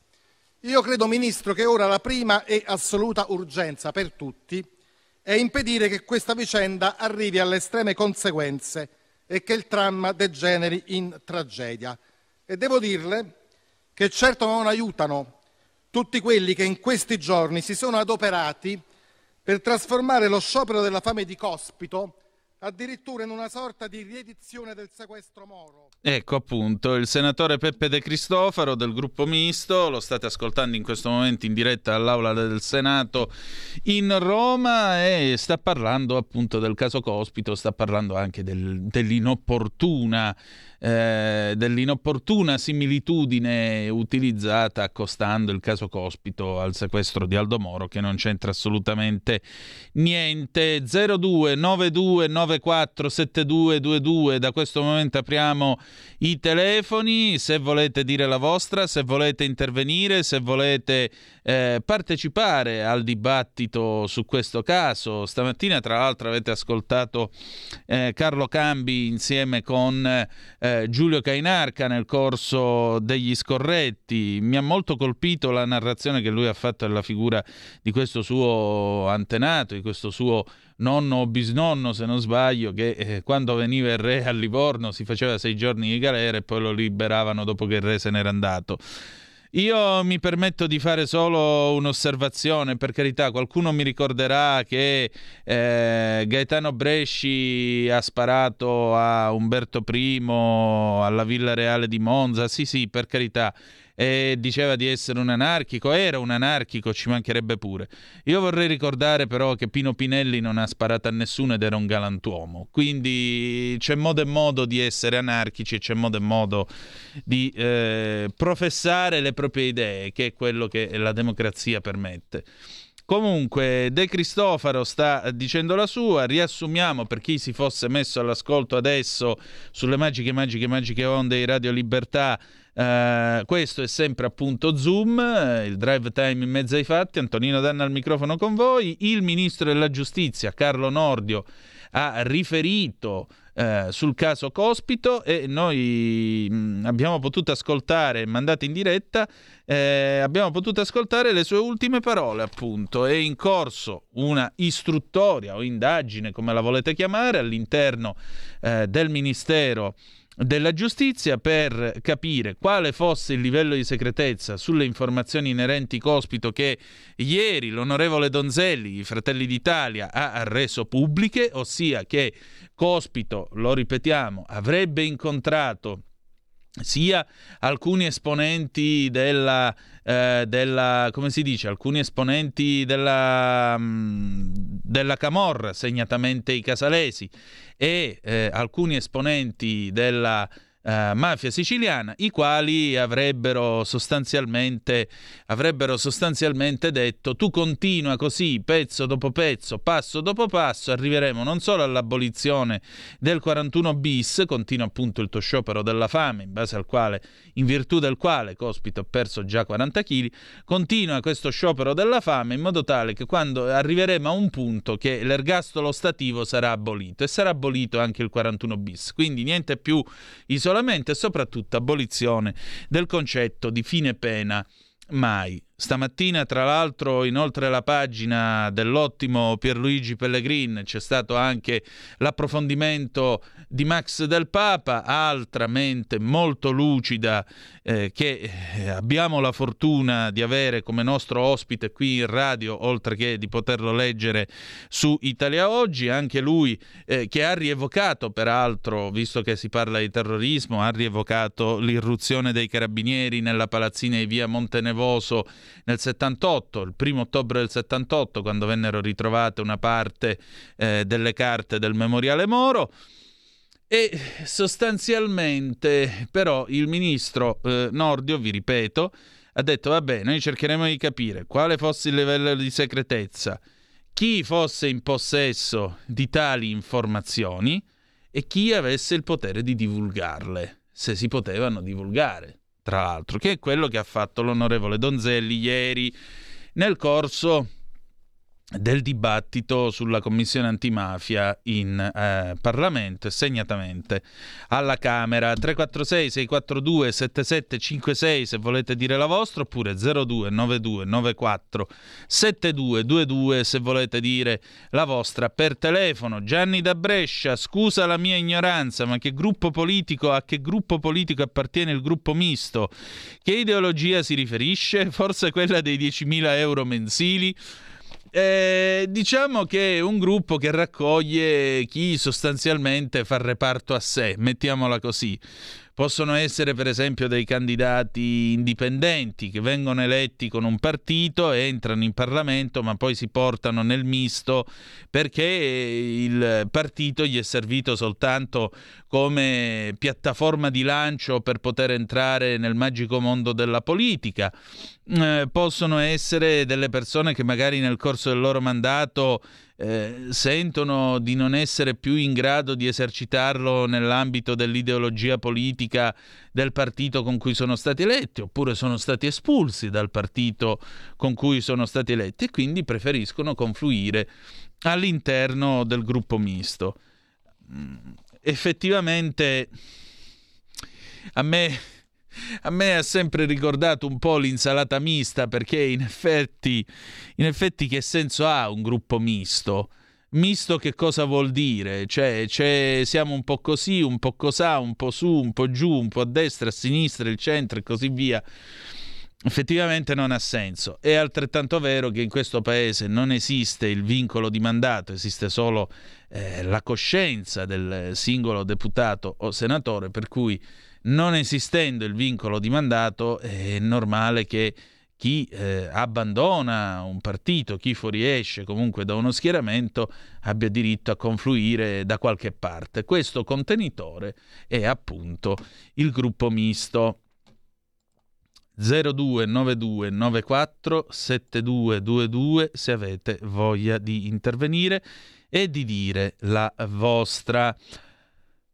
Io credo, Ministro, che ora la prima e assoluta urgenza per tutti è impedire che questa vicenda arrivi alle estreme conseguenze e che il dramma degeneri in tragedia. E devo dirle che certo non aiutano tutti quelli che in questi giorni si sono adoperati per trasformare lo sciopero della fame di Cospito addirittura in una sorta di riedizione del sequestro Moro. Ecco appunto il senatore Peppe De Cristofaro del gruppo misto, lo state ascoltando in questo momento in diretta all'aula del Senato in Roma e sta parlando appunto del caso Cospito, sta parlando anche del, dell'inopportuna eh, dell'inopportuna similitudine utilizzata accostando il caso Cospito al sequestro di Aldo Moro che non c'entra assolutamente niente. 0292947222 da questo momento apriamo i telefoni. Se volete dire la vostra se volete intervenire se volete eh, partecipare al dibattito su questo caso. Stamattina tra l'altro avete ascoltato eh, Carlo Cambi insieme con eh, Giulio Cainarca nel corso degli scorretti. Mi ha molto colpito la narrazione che lui ha fatto della figura di questo suo antenato, di questo suo nonno o bisnonno, se non sbaglio, che eh, quando veniva il re a Livorno si faceva sei giorni di galera e poi lo liberavano dopo che il re se n'era andato. Io mi permetto di fare solo un'osservazione, per carità, qualcuno mi ricorderà che eh, Gaetano Bresci ha sparato a Umberto I alla Villa Reale di Monza, sì sì, per carità, e diceva di essere un anarchico, era un anarchico, ci mancherebbe pure. Io vorrei ricordare però che Pino Pinelli non ha sparato a nessuno ed era un galantuomo, quindi c'è modo e modo di essere anarchici e c'è modo e modo di eh, professare le proprie idee, che è quello che la democrazia permette. Comunque, De Cristofaro sta dicendo la sua. Riassumiamo per chi si fosse messo all'ascolto adesso sulle magiche, magiche, magiche onde di Radio Libertà Uh, questo è sempre appunto Zoom, il drive time in mezzo ai fatti. Antonino Danna al microfono con voi. Il ministro della giustizia, Carlo Nordio, ha riferito uh, sul caso Cospito e noi mh, mm, abbiamo potuto ascoltare, mandate in diretta, eh, abbiamo potuto ascoltare le sue ultime parole appunto. È in corso una istruttoria o indagine, come la volete chiamare, all'interno eh, del Ministero della giustizia per capire quale fosse il livello di segretezza sulle informazioni inerenti Cospito che ieri l'onorevole Donzelli, i Fratelli d'Italia, ha reso pubbliche, ossia che Cospito, lo ripetiamo, avrebbe incontrato sia alcuni esponenti della, eh, della, come si dice, alcuni esponenti della, mm, della Camorra, segnatamente i casalesi, e eh, alcuni esponenti della uh, mafia siciliana, i quali avrebbero sostanzialmente, avrebbero sostanzialmente detto tu continua così pezzo dopo pezzo, passo dopo passo, arriveremo non solo all'abolizione del 41 bis, continua appunto il tuo sciopero della fame, in base al quale, in virtù del quale Cospito ha perso già 40 kg, continua questo sciopero della fame in modo tale che quando arriveremo a un punto che l'ergastolo stativo sarà abolito e sarà abolito anche il 41 bis, quindi niente più isolato isolamento e soprattutto abolizione del concetto di fine pena mai. Stamattina, tra l'altro, inoltre alla pagina dell'ottimo Pierluigi Pellegrin c'è stato anche l'approfondimento di Max del Papa, altra mente molto lucida eh, che eh, abbiamo la fortuna di avere come nostro ospite qui in radio, oltre che di poterlo leggere su Italia Oggi, anche lui eh, che ha rievocato, peraltro, visto che si parla di terrorismo, ha rievocato l'irruzione dei carabinieri nella palazzina di via Montenevoso nel 78, il primo ottobre del 78, quando vennero ritrovate una parte eh, delle carte del memoriale Moro. E sostanzialmente, però, il ministro eh, Nordio, vi ripeto, ha detto: vabbè, noi cercheremo di capire quale fosse il livello di segretezza, chi fosse in possesso di tali informazioni e chi avesse il potere di divulgarle, se si potevano divulgare tra l'altro, che è quello che ha fatto l'onorevole Donzelli ieri nel corso del dibattito sulla commissione antimafia in eh, Parlamento e segnatamente alla Camera. 346 642 7756 se volete dire la vostra oppure 0292 94 7222 se volete dire la vostra per telefono. Gianni da Brescia scusa la mia ignoranza ma che gruppo politico a che gruppo politico appartiene il gruppo misto? Che ideologia si riferisce? Forse quella dei 10.000 euro mensili Eh, diciamo che è un gruppo che raccoglie chi sostanzialmente fa reparto a sé, mettiamola così. Possono essere per esempio dei candidati indipendenti che vengono eletti con un partito, entrano in Parlamento ma poi si portano nel misto perché il partito gli è servito soltanto come piattaforma di lancio per poter entrare nel magico mondo della politica. Eh, possono essere delle persone che magari nel corso del loro mandato eh, sentono di non essere più in grado di esercitarlo nell'ambito dell'ideologia politica del partito con cui sono stati eletti, oppure sono stati espulsi dal partito con cui sono stati eletti e quindi preferiscono confluire all'interno del gruppo misto. Mm, effettivamente a me a me ha sempre ricordato un po' l'insalata mista perché in effetti, in effetti che senso ha un gruppo misto? Misto che cosa vuol dire? Cioè, cioè, siamo un po' così, un po' cosà, un po' su, un po' giù, un po' a destra, a sinistra, il centro e così via. Effettivamente non ha senso. È altrettanto vero che in questo paese non esiste il vincolo di mandato, esiste solo eh, la coscienza del singolo deputato o senatore, per cui non esistendo il vincolo di mandato è normale che chi eh, abbandona un partito, chi fuoriesce comunque da uno schieramento abbia diritto a confluire da qualche parte. Questo contenitore è appunto il gruppo misto. 029294 7222 se avete voglia di intervenire e di dire la vostra.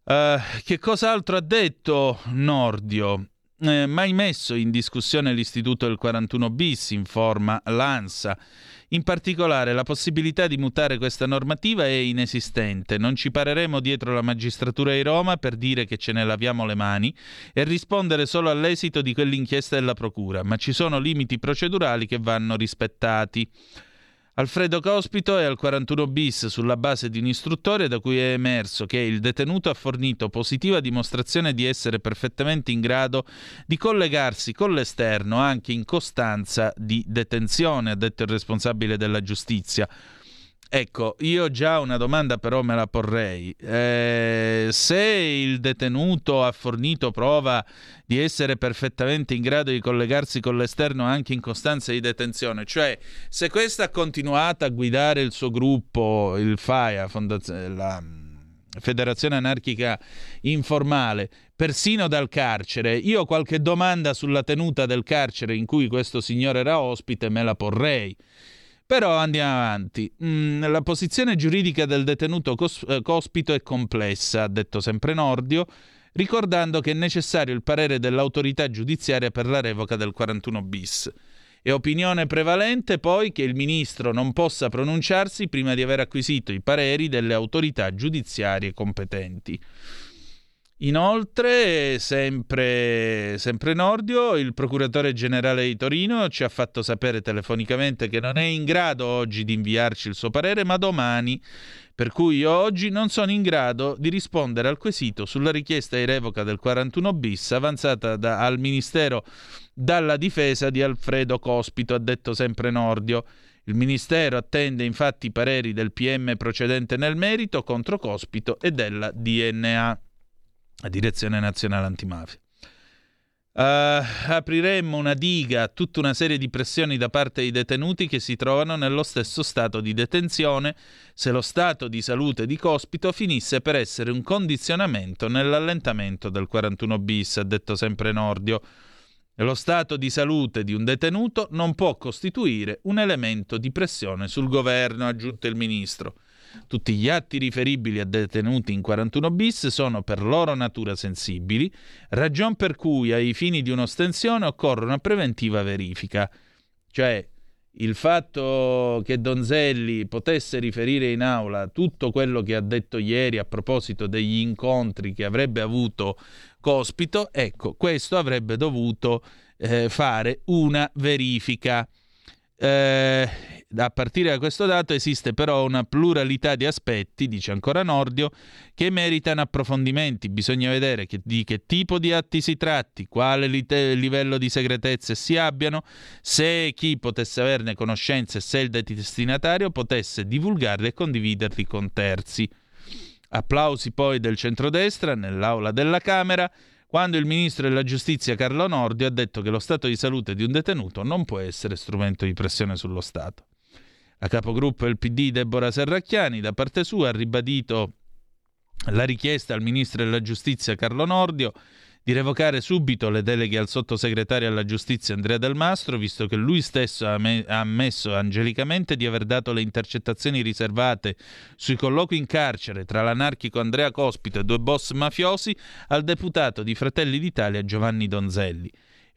Uh, che cos'altro ha detto Nordio? Eh, mai messo in discussione l'istituto del 41 bis, informa l'ANSA. In particolare la possibilità di mutare questa normativa è inesistente. Non ci pareremo dietro la magistratura di Roma per dire che ce ne laviamo le mani e rispondere solo all'esito di quell'inchiesta della Procura, ma ci sono limiti procedurali che vanno rispettati. Alfredo Cospito è al 41 bis sulla base di un'istruttoria da cui è emerso che il detenuto ha fornito positiva dimostrazione di essere perfettamente in grado di collegarsi con l'esterno anche in costanza di detenzione, ha detto il responsabile della giustizia. Ecco, io già una domanda però me la porrei. Eh, se il detenuto ha fornito prova di essere perfettamente in grado di collegarsi con l'esterno anche in costanza di detenzione, cioè se questa ha continuato a guidare il suo gruppo, il FAIA, la Federazione Anarchica Informale, persino dal carcere, io qualche domanda sulla tenuta del carcere in cui questo signore era ospite me la porrei. Però andiamo avanti. Mm, la posizione giuridica del detenuto cos- eh, cospito è complessa, ha detto sempre Nordio, ricordando che è necessario il parere dell'autorità giudiziaria per la revoca del 41 bis. È opinione prevalente poi che il ministro non possa pronunciarsi prima di aver acquisito i pareri delle autorità giudiziarie competenti. Inoltre, sempre, sempre Nordio, il procuratore generale di Torino ci ha fatto sapere telefonicamente che non è in grado oggi di inviarci il suo parere, ma domani, per cui io oggi non sono in grado di rispondere al quesito sulla richiesta di revoca del 41 bis avanzata da, al Ministero dalla difesa di Alfredo Cospito, ha detto sempre Nordio. Il Ministero attende infatti i pareri del PM procedente nel merito contro Cospito e della DNA la Direzione Nazionale Antimafia. Uh, apriremmo una diga a tutta una serie di pressioni da parte dei detenuti che si trovano nello stesso stato di detenzione se lo stato di salute di Cospito finisse per essere un condizionamento nell'allentamento del 41 bis, ha detto sempre Nordio. Lo stato di salute di un detenuto non può costituire un elemento di pressione sul governo, ha aggiunto il ministro. Tutti gli atti riferibili a detenuti in 41 bis sono per loro natura sensibili, ragion per cui ai fini di un'ostensione occorre una preventiva verifica. Cioè, il fatto che Donzelli potesse riferire in aula tutto quello che ha detto ieri a proposito degli incontri che avrebbe avuto Cospito, ecco, questo avrebbe dovuto eh, fare una verifica. Eh, a partire da questo dato esiste però una pluralità di aspetti, dice ancora Nordio, che meritano approfondimenti. Bisogna vedere che, di che tipo di atti si tratti, quale lite- livello di segretezza si abbiano, se chi potesse averne conoscenza e se il destinatario potesse divulgarli e condividerli con terzi. Applausi poi del centrodestra nell'aula della Camera quando il ministro della giustizia Carlo Nordio ha detto che lo stato di salute di un detenuto non può essere strumento di pressione sullo Stato. La capogruppo del PD Deborah Serracchiani da parte sua ha ribadito la richiesta al ministro della giustizia Carlo Nordio di revocare subito le deleghe al sottosegretario alla giustizia Andrea Del Mastro, visto che lui stesso ha, me- ha ammesso angelicamente di aver dato le intercettazioni riservate sui colloqui in carcere tra l'anarchico Andrea Cospito e due boss mafiosi al deputato di Fratelli d'Italia Giovanni Donzelli.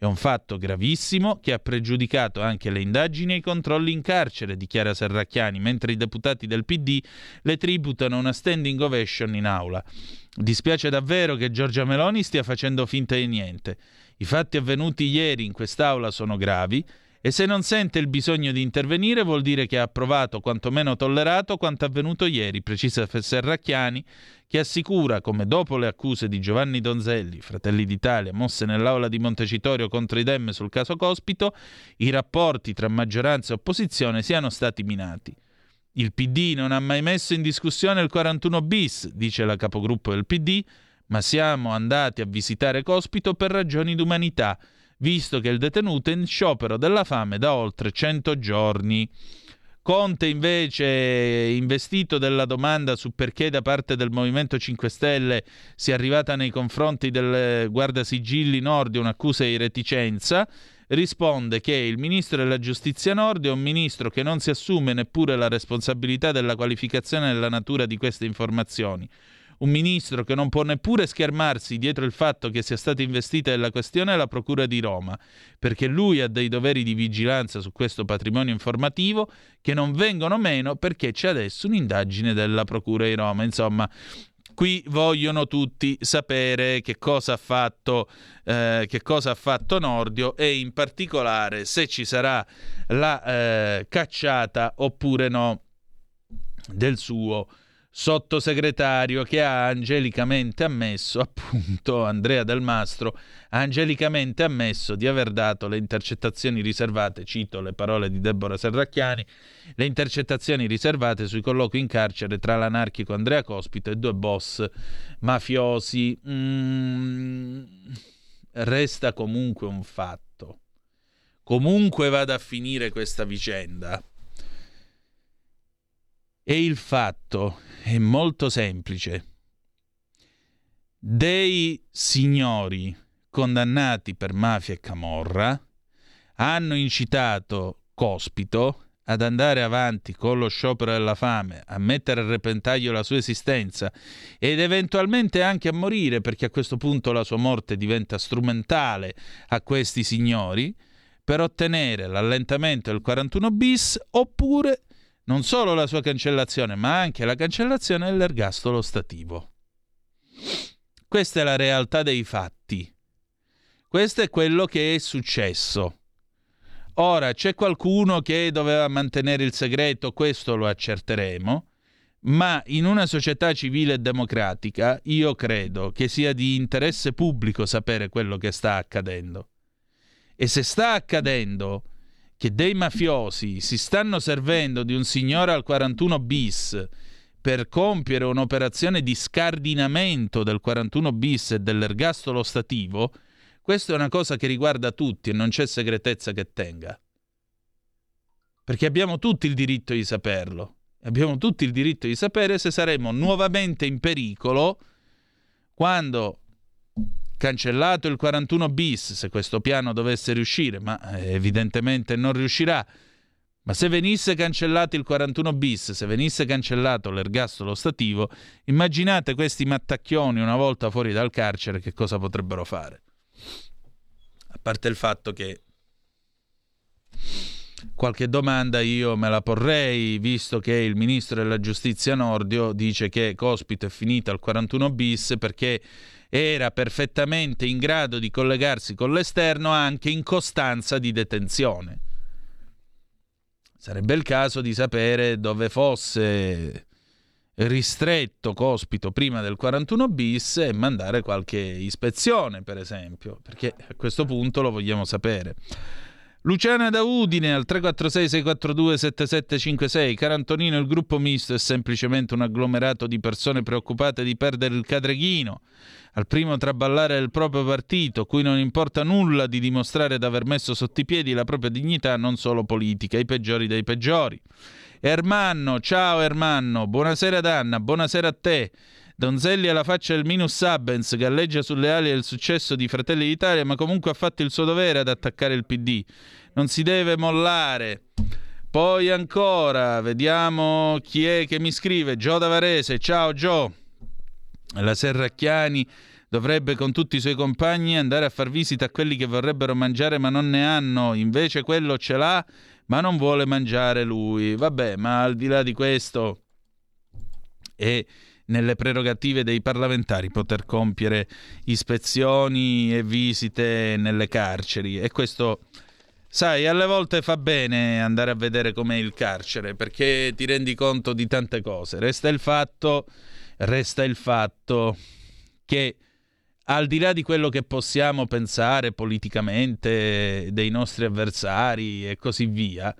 È un fatto gravissimo che ha pregiudicato anche le indagini e i controlli in carcere, dichiara Serracchiani, mentre i deputati del PD le tributano una standing ovation in aula. Dispiace davvero che Giorgia Meloni stia facendo finta di niente. I fatti avvenuti ieri in quest'aula sono gravi e se non sente il bisogno di intervenire vuol dire che ha approvato, quantomeno tollerato, quanto avvenuto ieri, precisa Serracchiani, che assicura come dopo le accuse di Giovanni Donzelli, Fratelli d'Italia, mosse nell'aula di Montecitorio contro i Dem sul caso Cospito, i rapporti tra maggioranza e opposizione siano stati minati. Il PD non ha mai messo in discussione il 41 bis, dice la capogruppo del PD, ma siamo andati a visitare Cospito per ragioni d'umanità, visto che il detenuto è in sciopero della fame da oltre 100 giorni. Conte invece, investito della domanda su perché da parte del Movimento 5 Stelle sia arrivata nei confronti del guardasigilli Nordi un'accusa di reticenza, risponde che il ministro della giustizia Nordi è un ministro che non si assume neppure la responsabilità della qualificazione della natura di queste informazioni. Un ministro che non può neppure schermarsi dietro il fatto che sia stata investita della questione la Procura di Roma, perché lui ha dei doveri di vigilanza su questo patrimonio informativo che non vengono meno perché c'è adesso un'indagine della Procura di Roma. Insomma, Qui vogliono tutti sapere che cosa ha fatto, eh, che cosa ha fatto Nordio e in particolare se ci sarà la eh, cacciata oppure no del suo sottosegretario che ha angelicamente ammesso, appunto Andrea Del Mastro, ha angelicamente ammesso di aver dato le intercettazioni riservate, cito le parole di Deborah Serracchiani, le intercettazioni riservate sui colloqui in carcere tra l'anarchico Andrea Cospito e due boss mafiosi. Mm, resta comunque un fatto. Comunque vada a finire questa vicenda. E il fatto è molto semplice. Dei signori condannati per mafia e camorra hanno incitato Cospito ad andare avanti con lo sciopero della fame, a mettere a repentaglio la sua esistenza ed eventualmente anche a morire, perché a questo punto la sua morte diventa strumentale a questi signori, per ottenere l'allentamento del 41 bis oppure non solo la sua cancellazione, ma anche la cancellazione dell'ergastolo stativo. Questa è la realtà dei fatti. Questo è quello che è successo. Ora c'è qualcuno che doveva mantenere il segreto, questo lo accerteremo, ma in una società civile e democratica io credo che sia di interesse pubblico sapere quello che sta accadendo. E se sta accadendo, che dei mafiosi si stanno servendo di un signore al 41 bis per compiere un'operazione di scardinamento del 41 bis e dell'ergastolo stativo, questa è una cosa che riguarda tutti e non c'è segretezza che tenga. Perché abbiamo tutti il diritto di saperlo. Abbiamo tutti il diritto di sapere se saremo nuovamente in pericolo quando cancellato il 41 bis se questo piano dovesse riuscire, ma eh, evidentemente non riuscirà. Ma se venisse cancellato il 41 bis, se venisse cancellato l'ergastolo stativo, immaginate questi mattacchioni una volta fuori dal carcere che cosa potrebbero fare. A parte il fatto che qualche domanda io me la porrei, visto che il ministro della giustizia Nordio dice che Cospito è finita al 41 bis perché era perfettamente in grado di collegarsi con l'esterno anche in costanza di detenzione. sarebbe il caso di sapere dove fosse ristretto Cospito prima del 41 bis e mandare qualche ispezione, per esempio, perché a questo punto lo vogliamo sapere. Luciana da Udine al 346-642-7756. Caro Antonino, il gruppo misto è semplicemente un agglomerato di persone preoccupate di perdere il cadreghino. Al primo traballare del proprio partito, cui non importa nulla di dimostrare di aver messo sotto i piedi la propria dignità, non solo politica, i peggiori dei peggiori. Ermanno, ciao Ermanno, buonasera Danna, buonasera a te. Donzelli alla faccia del minus Sabens, galleggia sulle ali del successo di Fratelli d'Italia, ma comunque ha fatto il suo dovere ad attaccare il PD. Non si deve mollare. Poi ancora, vediamo chi è che mi scrive. Gio da Varese, ciao Gio. La Serracchiani dovrebbe con tutti i suoi compagni andare a far visita a quelli che vorrebbero mangiare ma non ne hanno, invece quello ce l'ha ma non vuole mangiare lui. Vabbè, ma al di là di questo è nelle prerogative dei parlamentari poter compiere ispezioni e visite nelle carceri. E questo sai alle volte fa bene andare a vedere com'è il carcere perché ti rendi conto di tante cose. Resta il fatto resta il fatto che al di là di quello che possiamo pensare politicamente dei nostri avversari e così via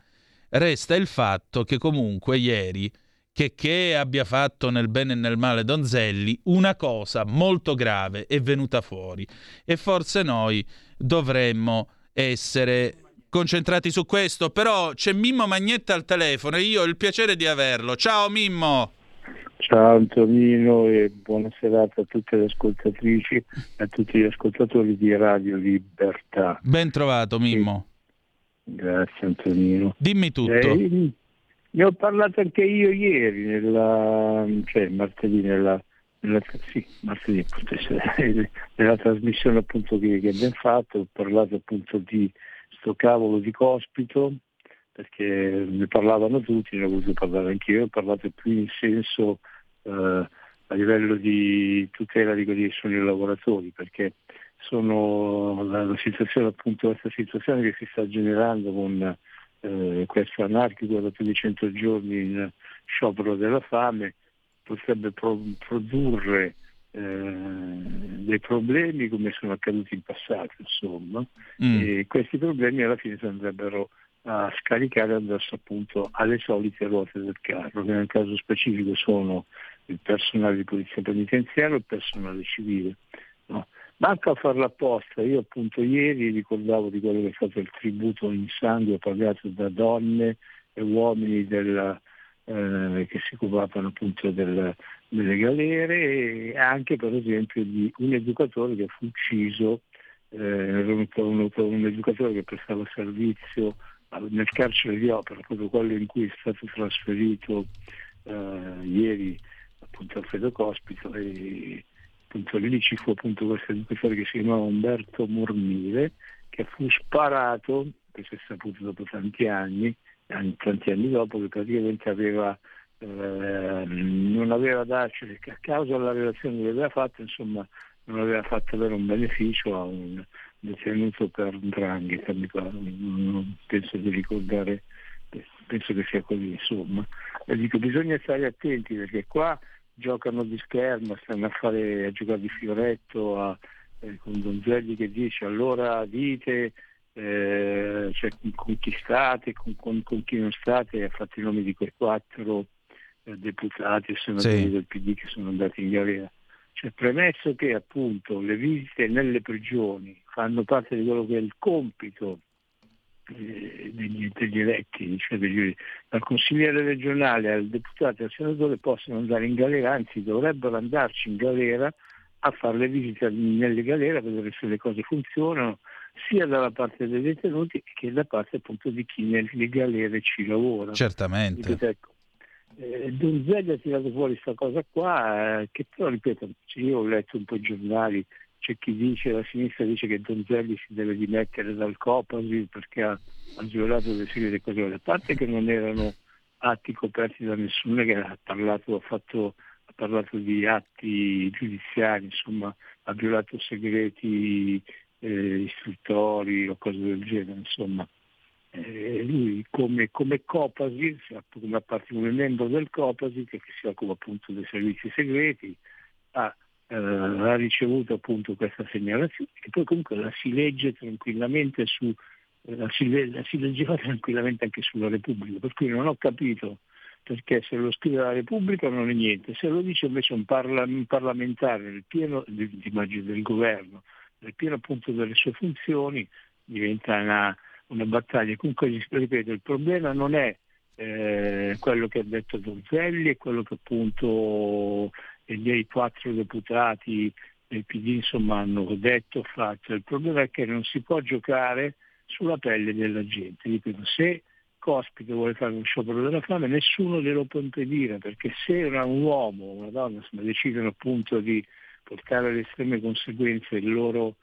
resta il fatto che comunque ieri che che abbia fatto nel bene e nel male Donzelli, una cosa molto grave è venuta fuori e forse noi dovremmo essere concentrati su questo, però c'è Mimmo Magnetta al telefono e io ho il piacere di averlo. Ciao Mimmo! Ciao Antonino e buona serata a tutte le ascoltatrici e a tutti gli ascoltatori di Radio Libertà. Ben trovato Mimmo. Grazie Antonino. Dimmi tutto. Eh, ne ho parlato anche io ieri, nella, cioè martedì, nella, nella, sì, martedì (laughs) nella trasmissione appunto che, che, abbiamo fatto, ho parlato appunto di sto cavolo di cospito, perché ne parlavano tutti, ne ho voluto parlare anch'io, ho parlato più in senso eh, a livello di tutela di quelli che sono i lavoratori, perché sono la, la situazione appunto questa situazione che si sta generando con eh, questo anarchico da più di 100 giorni in sciopero della fame potrebbe pro- produrre eh, dei problemi come sono accaduti in passato, insomma, mm. e questi problemi alla fine si andrebbero a scaricare addosso appunto alle solite ruote del carro, che nel caso specifico sono il personale di polizia penitenziaria e il personale civile. No? Manca a farla apposta, io appunto ieri ricordavo di quello che è stato il tributo in sangue pagato da donne e uomini della, eh, che si occupavano appunto del, delle galere e anche per esempio di un educatore che fu ucciso, eh, un, un, un, educatore che prestava servizio nel carcere di opera, proprio quello in cui è stato trasferito eh, ieri appunto Alfredo Cospito e appunto lì ci fu appunto questo educatore che si chiamava Umberto Mormile che fu sparato, questo è saputo dopo tanti anni, tanti anni dopo, che praticamente aveva, eh, non aveva dato, cioè, a causa della relazione che aveva fatto, insomma, non aveva fatto avere un beneficio a un detenuto per drangheta, non penso di ricordare, penso che sia così, insomma. E dico, bisogna stare attenti perché qua giocano di scherma, stanno a, fare, a giocare di fioretto a, eh, con Donzelli che dice allora dite eh, cioè, con chi state, con, con, con, chi non state, ha fatto i nomi di quei quattro eh, deputati e senatori sì. del PD che sono andati in galera. Cioè, premesso che appunto le visite nelle prigioni fanno parte di quello che è il compito eh, degli, degli, eletti, cioè degli, dal consigliere regionale al deputato e al senatore possono andare in galera, anzi dovrebbero andarci in galera a fare le visite nelle galere, a vedere se le cose funzionano, sia dalla parte dei detenuti che da parte appunto di chi nelle galere ci lavora. Certamente. Dico, ecco, eh, Donzelli ha tirato fuori questa cosa qua, eh, che però ripeto, io ho letto un po' i giornali, c'è chi dice, la sinistra dice che Donzelli si deve dimettere dal Copasi perché ha, ha violato le serie cose, a parte che non erano atti coperti da nessuno che ha parlato, ha, fatto, ha parlato di atti giudiziari, insomma ha violato segreti eh, istruttori o cose del genere, insomma. eh, lui come, come Copasi, come, come membro del Copasi, che si occupa appunto dei servizi segreti, ha, eh, ha ricevuto appunto questa segnalazione e poi comunque la si legge tranquillamente su, eh, la, si, la si leggeva (laughs) tranquillamente anche sulla Repubblica, per cui non ho capito perché se lo scrive la Repubblica non è niente, se lo dice invece un, parla, un parlamentare nel pieno del, del governo, nel pieno appunto delle sue funzioni, diventa una, una battaglia. Comunque, ripeto, il problema non è eh, quello che ha detto Donzelli e quello che appunto i miei quattro deputati del PD insomma, hanno detto fatto. Il problema è che non si può giocare sulla pelle della gente. Ripeto, se Cospito vuole fare uno sciopero della fame, nessuno glielo può impedire, perché se un uomo o una donna insomma, decidono appunto di portare alle estreme conseguenze loro,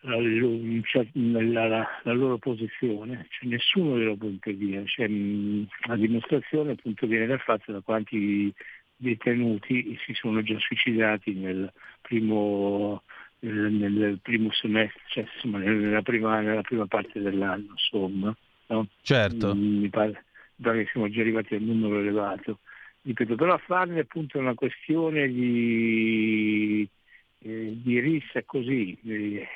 la, la, la, la, loro posizione, cioè nessuno glielo può impedire. Cioè, la dimostrazione appunto viene dal fatto da quanti detenuti si sono già suicidati nel primo, nel, primo semestre, cioè, insomma, nella, prima, nella prima parte dell'anno. Insomma. No? Certo. Mm, mi pare, mi pare, che siamo già arrivati a un numero elevato. Ripeto, però farne appunto una questione di, eh, di rissa così. Eh,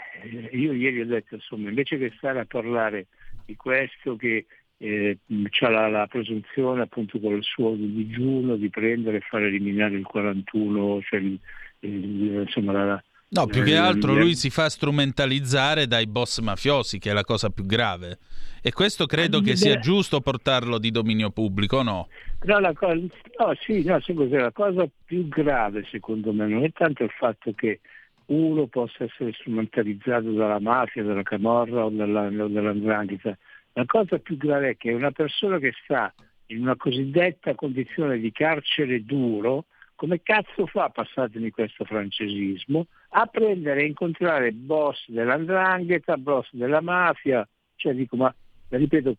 io ieri ho detto, insomma, invece che stare a parlare di questo che eh, ha la, la, presunzione appunto con il suo digiuno di prendere e far eliminare il 41, cioè il, il, insomma la, No, più che altro lui si fa strumentalizzare dai boss mafiosi, che è la cosa più grave. E questo credo che sia giusto portarlo di dominio pubblico, no? No, la cosa, no sì, no, la cosa più grave secondo me non è tanto il fatto che uno possa essere strumentalizzato dalla mafia, dalla camorra o dalla, dall'andrangheta. La cosa più grave è che una persona che sta in una cosiddetta condizione di carcere duro, come cazzo fa, passatemi questo francesismo, a prendere e incontrare boss dell'andrangheta, boss della mafia, cioè dico ma ripeto,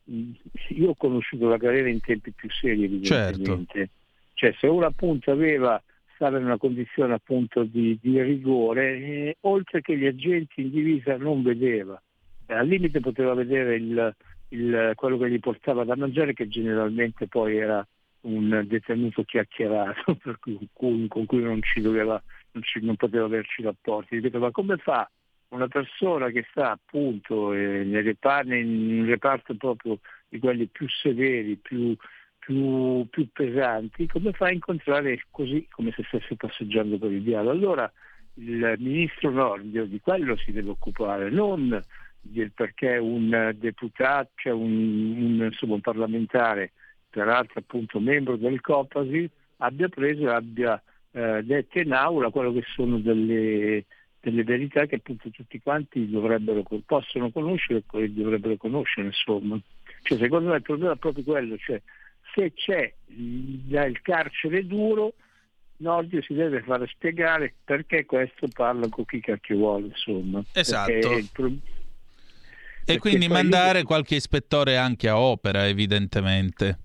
io ho conosciuto la carriera in tempi più seri evidentemente, certo. cioè se uno appunto aveva, stava in una condizione appunto di, di rigore, eh, oltre che gli agenti in divisa non vedeva, al limite poteva vedere il, il, quello che gli portava da mangiare che generalmente poi era un detenuto chiacchierato (laughs) cui, con cui non ci doveva non, ci, non poteva averci rapporti. Ripeto, ma come fa una persona che sta appunto eh, nel reparto, un reparto proprio di quelli più severi, più, più, più, pesanti, come fa a incontrare così come se stesse passeggiando per il dialogo? Allora il ministro Nordio di quello si deve occupare, non del perché un deputato, cioè un, un, insomma, un parlamentare, peraltro appunto membro del Copasi, abbia preso e abbia eh, dette in aula quello che sono delle, delle verità che appunto tutti quanti dovrebbero, possono conoscere e dovrebbero conoscere, insomma. Cioè, secondo me il problema è proprio quello, cioè se c'è il carcere duro, Nordio si deve fare spiegare perché questo parla con chi cacchio vuole, insomma. Esatto. E quindi mandare io... qualche ispettore anche a opera, evidentemente.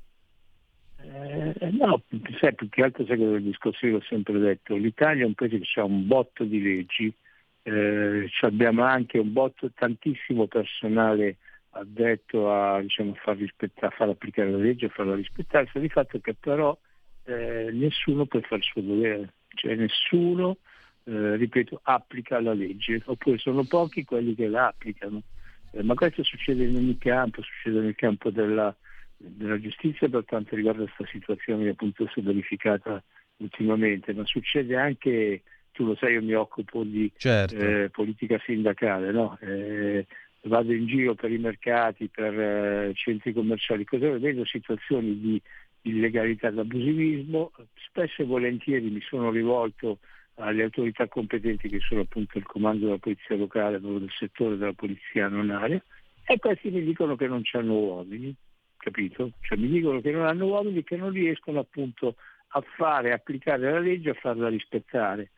Eh, no, sai, più che altro sai che il discorso io ho sempre detto, l'Italia è un paese che ha un botto di leggi, eh, abbiamo anche un botto, tantissimo personale addetto a diciamo, far, a far applicare la legge, a farla rispettare, sta di fatto che però eh, nessuno può fare il suo dovere, cioè nessuno, eh, ripeto, applica la legge, oppure sono pochi quelli che la applicano. Eh, ma questo succede in ogni campo, succede nel campo della, della giustizia per quanto riguarda questa situazione che appunto si è verificata ultimamente, ma succede anche, tu lo sai, io mi occupo di certo. eh, politica sindacale, no? eh, vado in giro per i mercati, per eh, centri commerciali, cosa vedo situazioni di illegalità e abusivismo, spesso e volentieri mi sono rivolto alle autorità competenti che sono appunto il comando della polizia locale, del settore della polizia non aria, e questi mi dicono che non c'hanno uomini capito? Cioè mi dicono che non hanno uomini e che non riescono appunto a fare, applicare la legge, a farla rispettare.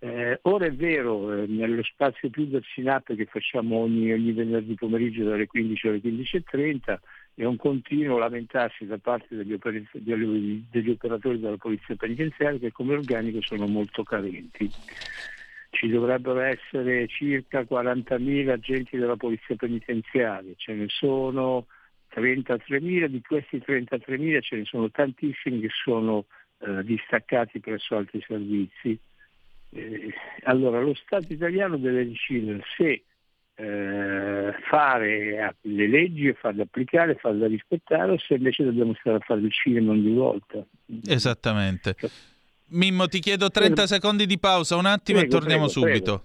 Eh, ora è vero, eh, nello spazio più del SINAP che facciamo ogni, ogni, venerdì pomeriggio dalle 15 alle 15.30 è un continuo lamentarsi da parte degli, oper- degli operatori della polizia penitenziaria che come organico sono molto carenti. ci dovrebbero essere circa 40.000 agenti della polizia penitenziaria, ce ne sono 33.000, di questi 33.000 ce ne sono tantissimi che sono eh, distaccati presso altri servizi. Eh, allora lo Stato italiano deve decidere se eh, fare le leggi e farle applicare, farle rispettare o se invece dobbiamo stare a fare il cinema ogni volta. Esattamente. Mimmo, ti chiedo 30 secondi di pausa, un attimo Prego, e torniamo prego, subito.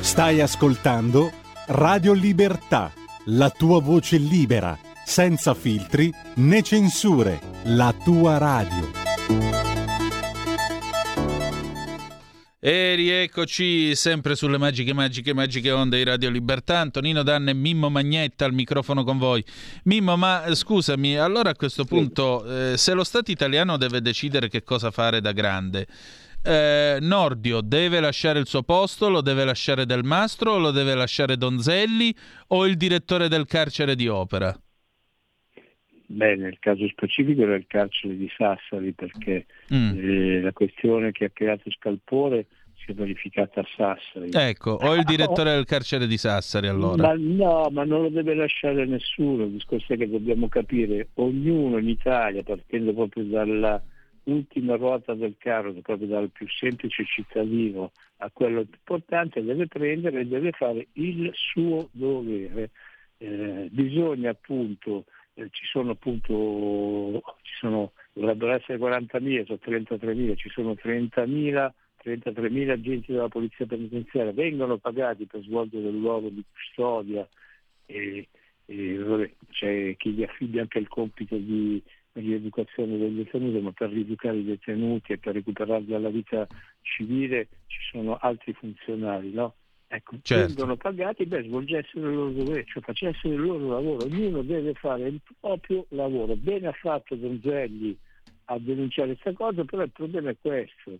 Stai ascoltando Radio Libertà, la tua voce libera, senza filtri né censure, la tua radio. E rieccoci sempre sulle magiche, magiche, magiche onde di Radio Libertà. Antonino Danne e Mimmo Magnetta al microfono con voi. Mimmo, ma eh, scusami, allora a questo punto, eh, se lo Stato italiano deve decidere che cosa fare da grande, eh, Nordio deve lasciare il suo posto, lo deve lasciare Del Mastro, lo deve lasciare Donzelli o il direttore del carcere di Opera? Beh, nel caso specifico era il carcere di Sassari perché Mm. eh, la questione che ha creato scalpore si è verificata a Sassari. Ecco, o il direttore del carcere di Sassari allora? Ma no, ma non lo deve lasciare nessuno, il discorso è che dobbiamo capire, ognuno in Italia, partendo proprio dalla ultima ruota del carro, proprio dal più semplice cittadino a quello più importante, deve prendere e deve fare il suo dovere. Eh, bisogna appunto, eh, ci sono appunto, ci sono, dovrebbero essere 40.000, sono 33.000, ci sono 30.000 33.000 agenti della polizia penitenziaria vengono pagati per svolgere il ruolo di custodia e, e vabbè, c'è chi gli affida anche il compito di, di educazione del detenuto, ma per rieducare i detenuti e per recuperarli alla vita civile ci sono altri funzionari, no? Ecco, Certo. vengono pagati, beh, svolgessero il loro dovere, cioè facessero il loro lavoro, ognuno deve fare il proprio lavoro. Bene ha fatto Donzelli a denunciare questa cosa, però il problema è questo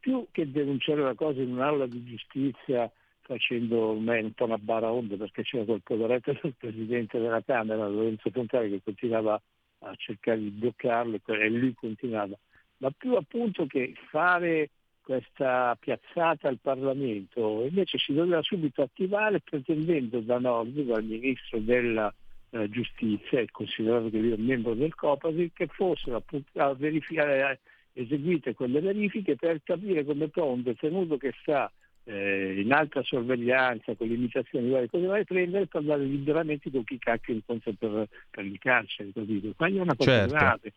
più che denunciare la cosa in un'aula di giustizia facendo un po' una baraonda perché c'era quel poveretto del presidente della Camera, Lorenzo Fontana, che continuava a cercare di bloccarlo e lui continuava, ma più appunto che fare questa piazzata al Parlamento, invece si doveva subito attivare pretendendo da Nordi, dal ministro della eh, giustizia, considerato che lui è membro del Copasi, che fossero appunto a verificare eseguite quelle verifiche per capire come può un detenuto che sta eh, in alta sorveglianza con limitazioni varie cose varie prendere e parlare liberamente con chi cacchio incontra per, per il carcere, capito? Ma è una cosa Certo. grave,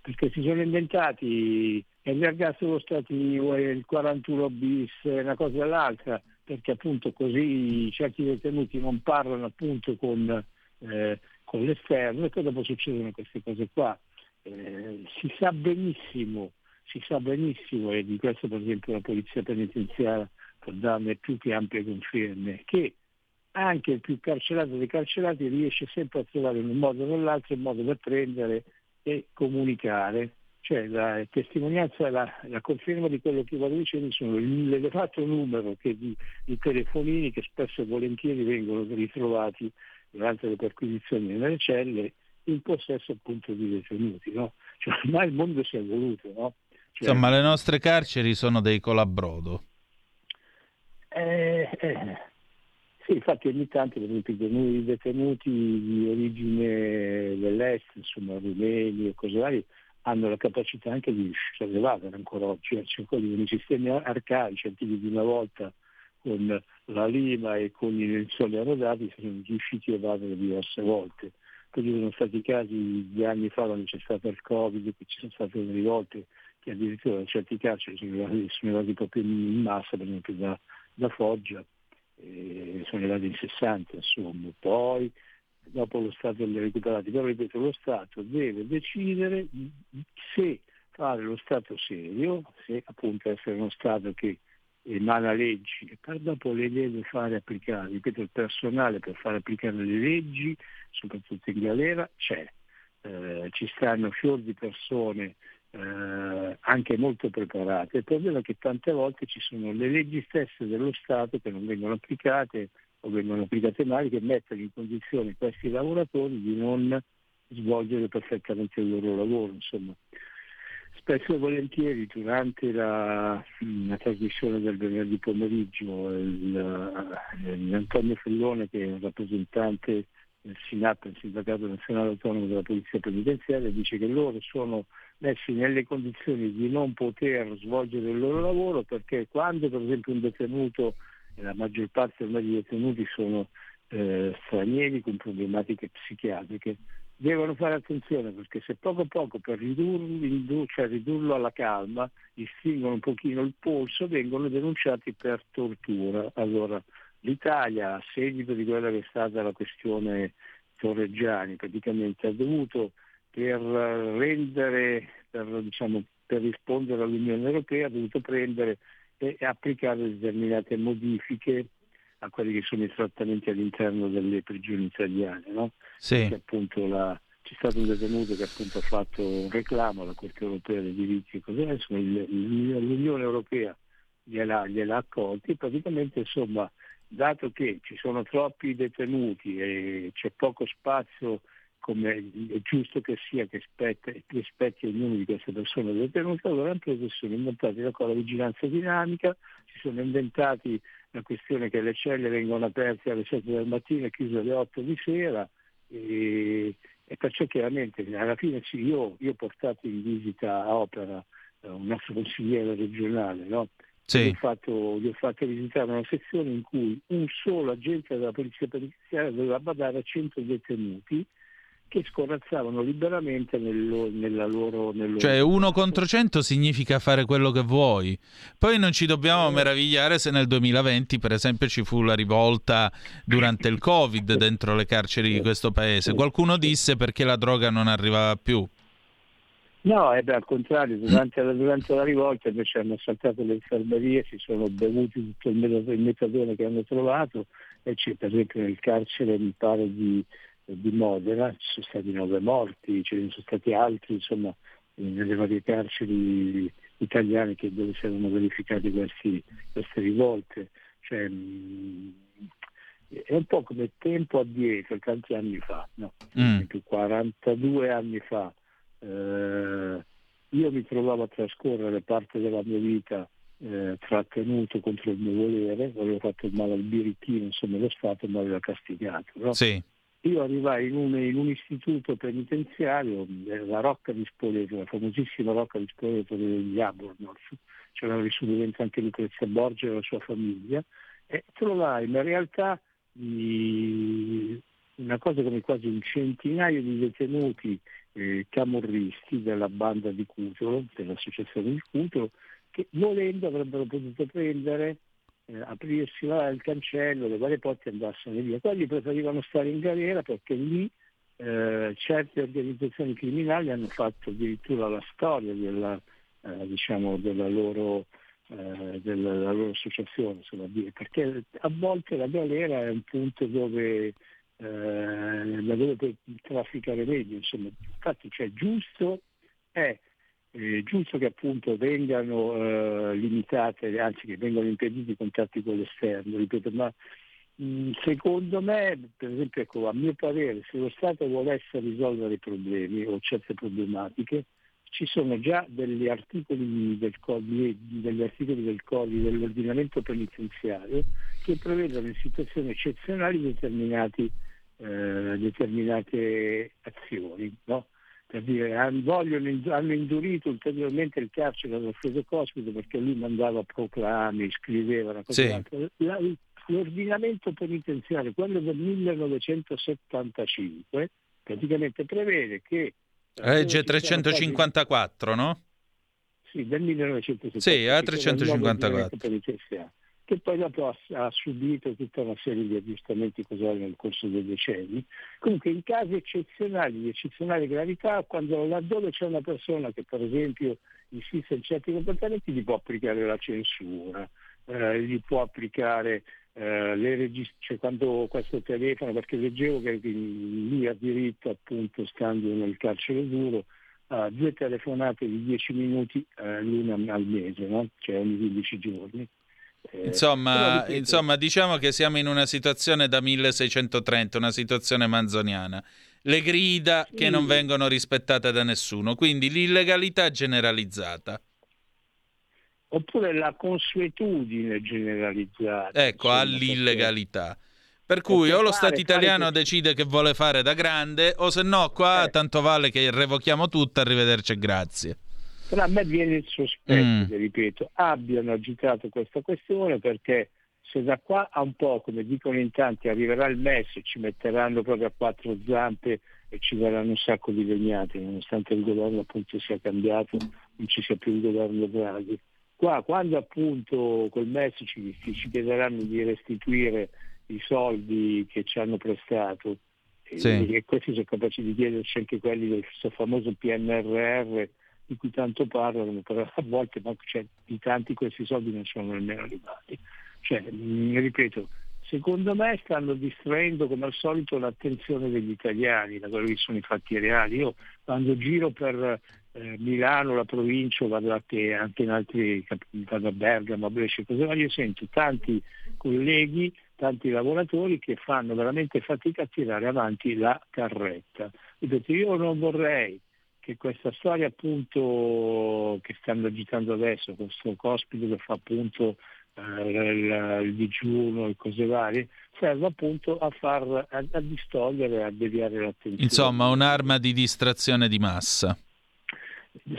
perché si sono inventati e gli ergastolo stati eh, il 41 bis, una cosa e l'altra, perché appunto così certi detenuti non parlano appunto con, eh, con l'esterno e poi dopo succedono queste cose qua. Eh, si sa benissimo, si sa benissimo, e di questo per esempio la polizia penitenziaria può darne più che ampie conferme, che anche il più carcerato dei carcerati riesce sempre a trovare in un modo o nell'altro il modo per prendere e comunicare. Cioè la testimonianza, la, la conferma di quello che vado dicendo sono l'elevato numero di, di telefonini che spesso e volentieri vengono ritrovati durante le perquisizioni nelle celle in possesso appunto di detenuti, no? Cioè, ormai il mondo si è evoluto, no? Cioè, Insomma, le nostre carceri sono dei colabrodo. Eh, eh, sì, infatti ogni tanto per esempio, i detenuti- di origine dell'est, insomma rumeni e cose varie, hanno la capacità anche di sollevare ancora oggi, cioè quelli sistemi arcaici antichi di una volta con la lima e con i lenzuoli arrodati sono riusciti a evadere diverse volte. Poi ci sono stati casi di anni fa quando c'è stato il Covid, che ci sono state delle volte che addirittura in certi arrivati, sono arrivati proprio in massa, per esempio da, da Foggia, eh, sono arrivati in 60 insomma. Poi dopo lo Stato li ha recuperati, però ripeto lo Stato deve decidere se fare lo Stato serio, se appunto essere uno Stato che emana leggi e poi dopo le deve fare applicare. Ripeto, il personale per fare applicare le leggi, soprattutto in galera, c'è. Eh, ci stanno fior di persone eh, anche molto preparate. Il problema è che tante volte ci sono le leggi stesse dello Stato che non vengono applicate o vengono applicate male, che mettono in condizione questi lavoratori di non svolgere perfettamente il loro lavoro. Insomma. Spesso e volentieri durante la, la trasmissione del venerdì pomeriggio il, il Antonio Fellone che è un rappresentante del SINAP, il Sindacato Nazionale Autonomo della Polizia Penitenziaria, dice che loro sono messi nelle condizioni di non poter svolgere il loro lavoro perché quando per esempio un detenuto, e la maggior parte ormai dei detenuti sono eh, stranieri con problematiche psichiatriche, devono fare attenzione perché se poco a poco per ridurlo, cioè ridurlo alla calma, gli stringono un pochino il polso, vengono denunciati per tortura. Allora l'Italia, a seguito di quella che è stata la questione Torreggiani, praticamente ha dovuto per rendere, per, diciamo, per rispondere all'Unione Europea, ha dovuto prendere e applicare determinate modifiche a quelli che sono i trattamenti all'interno delle prigioni italiane. No? Sì. appunto la, c'è stato un detenuto che appunto ha fatto un reclamo alla Corte Europea dei diritti e così insomma, l'Unione Europea gliela, gliela accolti e praticamente insomma dato che ci sono troppi detenuti e c'è poco spazio come è giusto che sia che rispetti ognuno di queste persone detenute, allora hanno preso e sono inventati la vigilanza dinamica, si sono inventati la questione che le celle vengono aperte alle 7 del mattino e chiuse alle 8 di sera e, e perciò chiaramente alla fine sì, io, io, ho portato in visita a Opera eh, un nostro consigliere regionale, no? Sì. Gli, ho fatto, gli ho fatto visitare una sezione in cui un solo agente della polizia penitenziaria doveva badare a 100 detenuti che scorazzavano liberamente nel, nella loro, nel Cioè uno contro cento significa fare quello che vuoi. Poi non ci dobbiamo meravigliare se nel 2020 per esempio ci fu la rivolta durante il Covid dentro le carceri di questo paese. Qualcuno disse perché la droga non arrivava più. No, eh beh, al contrario, durante la, durante la, rivolta invece hanno assaltato le infermerie, si sono bevuti tutto il metadone che hanno trovato e c'è per esempio nel carcere mi pare di di Modena, ci sono stati nove morti, ce ne sono stati altri, insomma, nelle varie carceri italiane che dove si erano verificate questi, queste rivolte. Cioè, è un po' come tempo addietro, tanti anni fa, no? Mm. 42 anni fa. Eh, io mi trovavo a trascorrere parte della mia vita eh, trattenuto contro il mio volere, avevo fatto il male al birichino, insomma lo Stato mi aveva castigato. No? Sì. Io arrivai in un, in un, istituto penitenziario, eh, la Rocca di Spoleto, la famosissima Rocca di Spoleto degli Abornoz, c'era vissuto dentro anche Lucrezia Borgia e la sua famiglia, e trovai in realtà di, una cosa come quasi un centinaio di detenuti eh, camorristi della banda di Cutolo, dell'associazione di Cutolo, che volendo avrebbero potuto prendere eh, aprirsi là il cancello, le varie porte e andarsene via. Quelli preferivano stare in galera perché lì eh, certe organizzazioni criminali hanno fatto addirittura la storia della, eh, diciamo, della, loro, eh, della, loro, associazione, perché a volte la galera è un punto dove eh, da dove puoi trafficare meglio, insomma, infatti cioè, giusto è è giusto che appunto vengano eh, limitate, anzi che vengano impediti i contatti con l'esterno, ripeto, ma mh, secondo me, per esempio, ecco, a mio parere, se lo Stato volesse risolvere i problemi o certe problematiche, ci sono già degli articoli del, degli articoli del codice dell'ordinamento penitenziario che prevedono in situazioni eccezionali eh, determinate azioni. No? per dire, vogliono, hanno indurito ulteriormente il carcere dell'Alfredo Cospito perché lui mandava proclami, scriveva sì. La, l'ordinamento penitenziario, quello del 1975, praticamente prevede che... Legge 354, no? Sì, del 1974. Sì, a 354. Che poi dopo ha, ha, subito tutta una serie di aggiustamenti casuali nel corso dei decenni. Comunque in casi eccezionali, di eccezionale gravità, quando laddove c'è una persona che per esempio insiste in certi comportamenti, gli può applicare la censura, eh, gli può applicare eh, le regist- cioè quando questo telefono, perché leggevo che lì ha diritto appunto stando nel carcere duro a due telefonate di 10 minuti eh, l'una al mese, no? cioè ogni 15 giorni. Eh, insomma, insomma, diciamo che siamo in una situazione da 1630, una situazione manzoniana. Le grida sì. che non vengono rispettate da nessuno, quindi l'illegalità generalizzata. Oppure la consuetudine generalizzata. Ecco, all'illegalità. Per cui o lo Stato italiano decide che vuole fare da grande, o se no qua eh. tanto vale che revochiamo tutto, arrivederci e grazie. Però a me viene il sospetto, mm. ripeto, abbiano agitato questa questione perché se da qua a un po', come dicono in tanti, arriverà il MES e ci metteranno proprio a quattro zampe e ci daranno un sacco di legnate, nonostante il governo appunto sia cambiato, non ci sia più il governo Draghi. Qua, quando appunto col MES ci, ci chiederanno di restituire i soldi che ci hanno prestato, sì. e questi sono capaci di chiederci anche quelli del famoso PNRR di cui tanto parlano, però a volte cioè, di tanti questi soldi non sono nemmeno arrivati. Cioè, mm, ripeto, secondo me stanno distraendo come al solito l'attenzione degli italiani da quelli che sono i fatti reali. Io quando giro per eh, Milano, la provincia, vado anche, anche in altri, vado a Bergamo, a Brescia, così io sento tanti colleghi, tanti lavoratori che fanno veramente fatica a tirare avanti la carretta. Io non vorrei che questa storia appunto che stanno agitando adesso, questo cospito che fa appunto eh, il, il, digiuno e cose varie, serve appunto a far a, a distogliere, a deviare l'attenzione. Insomma, un'arma di distrazione di massa.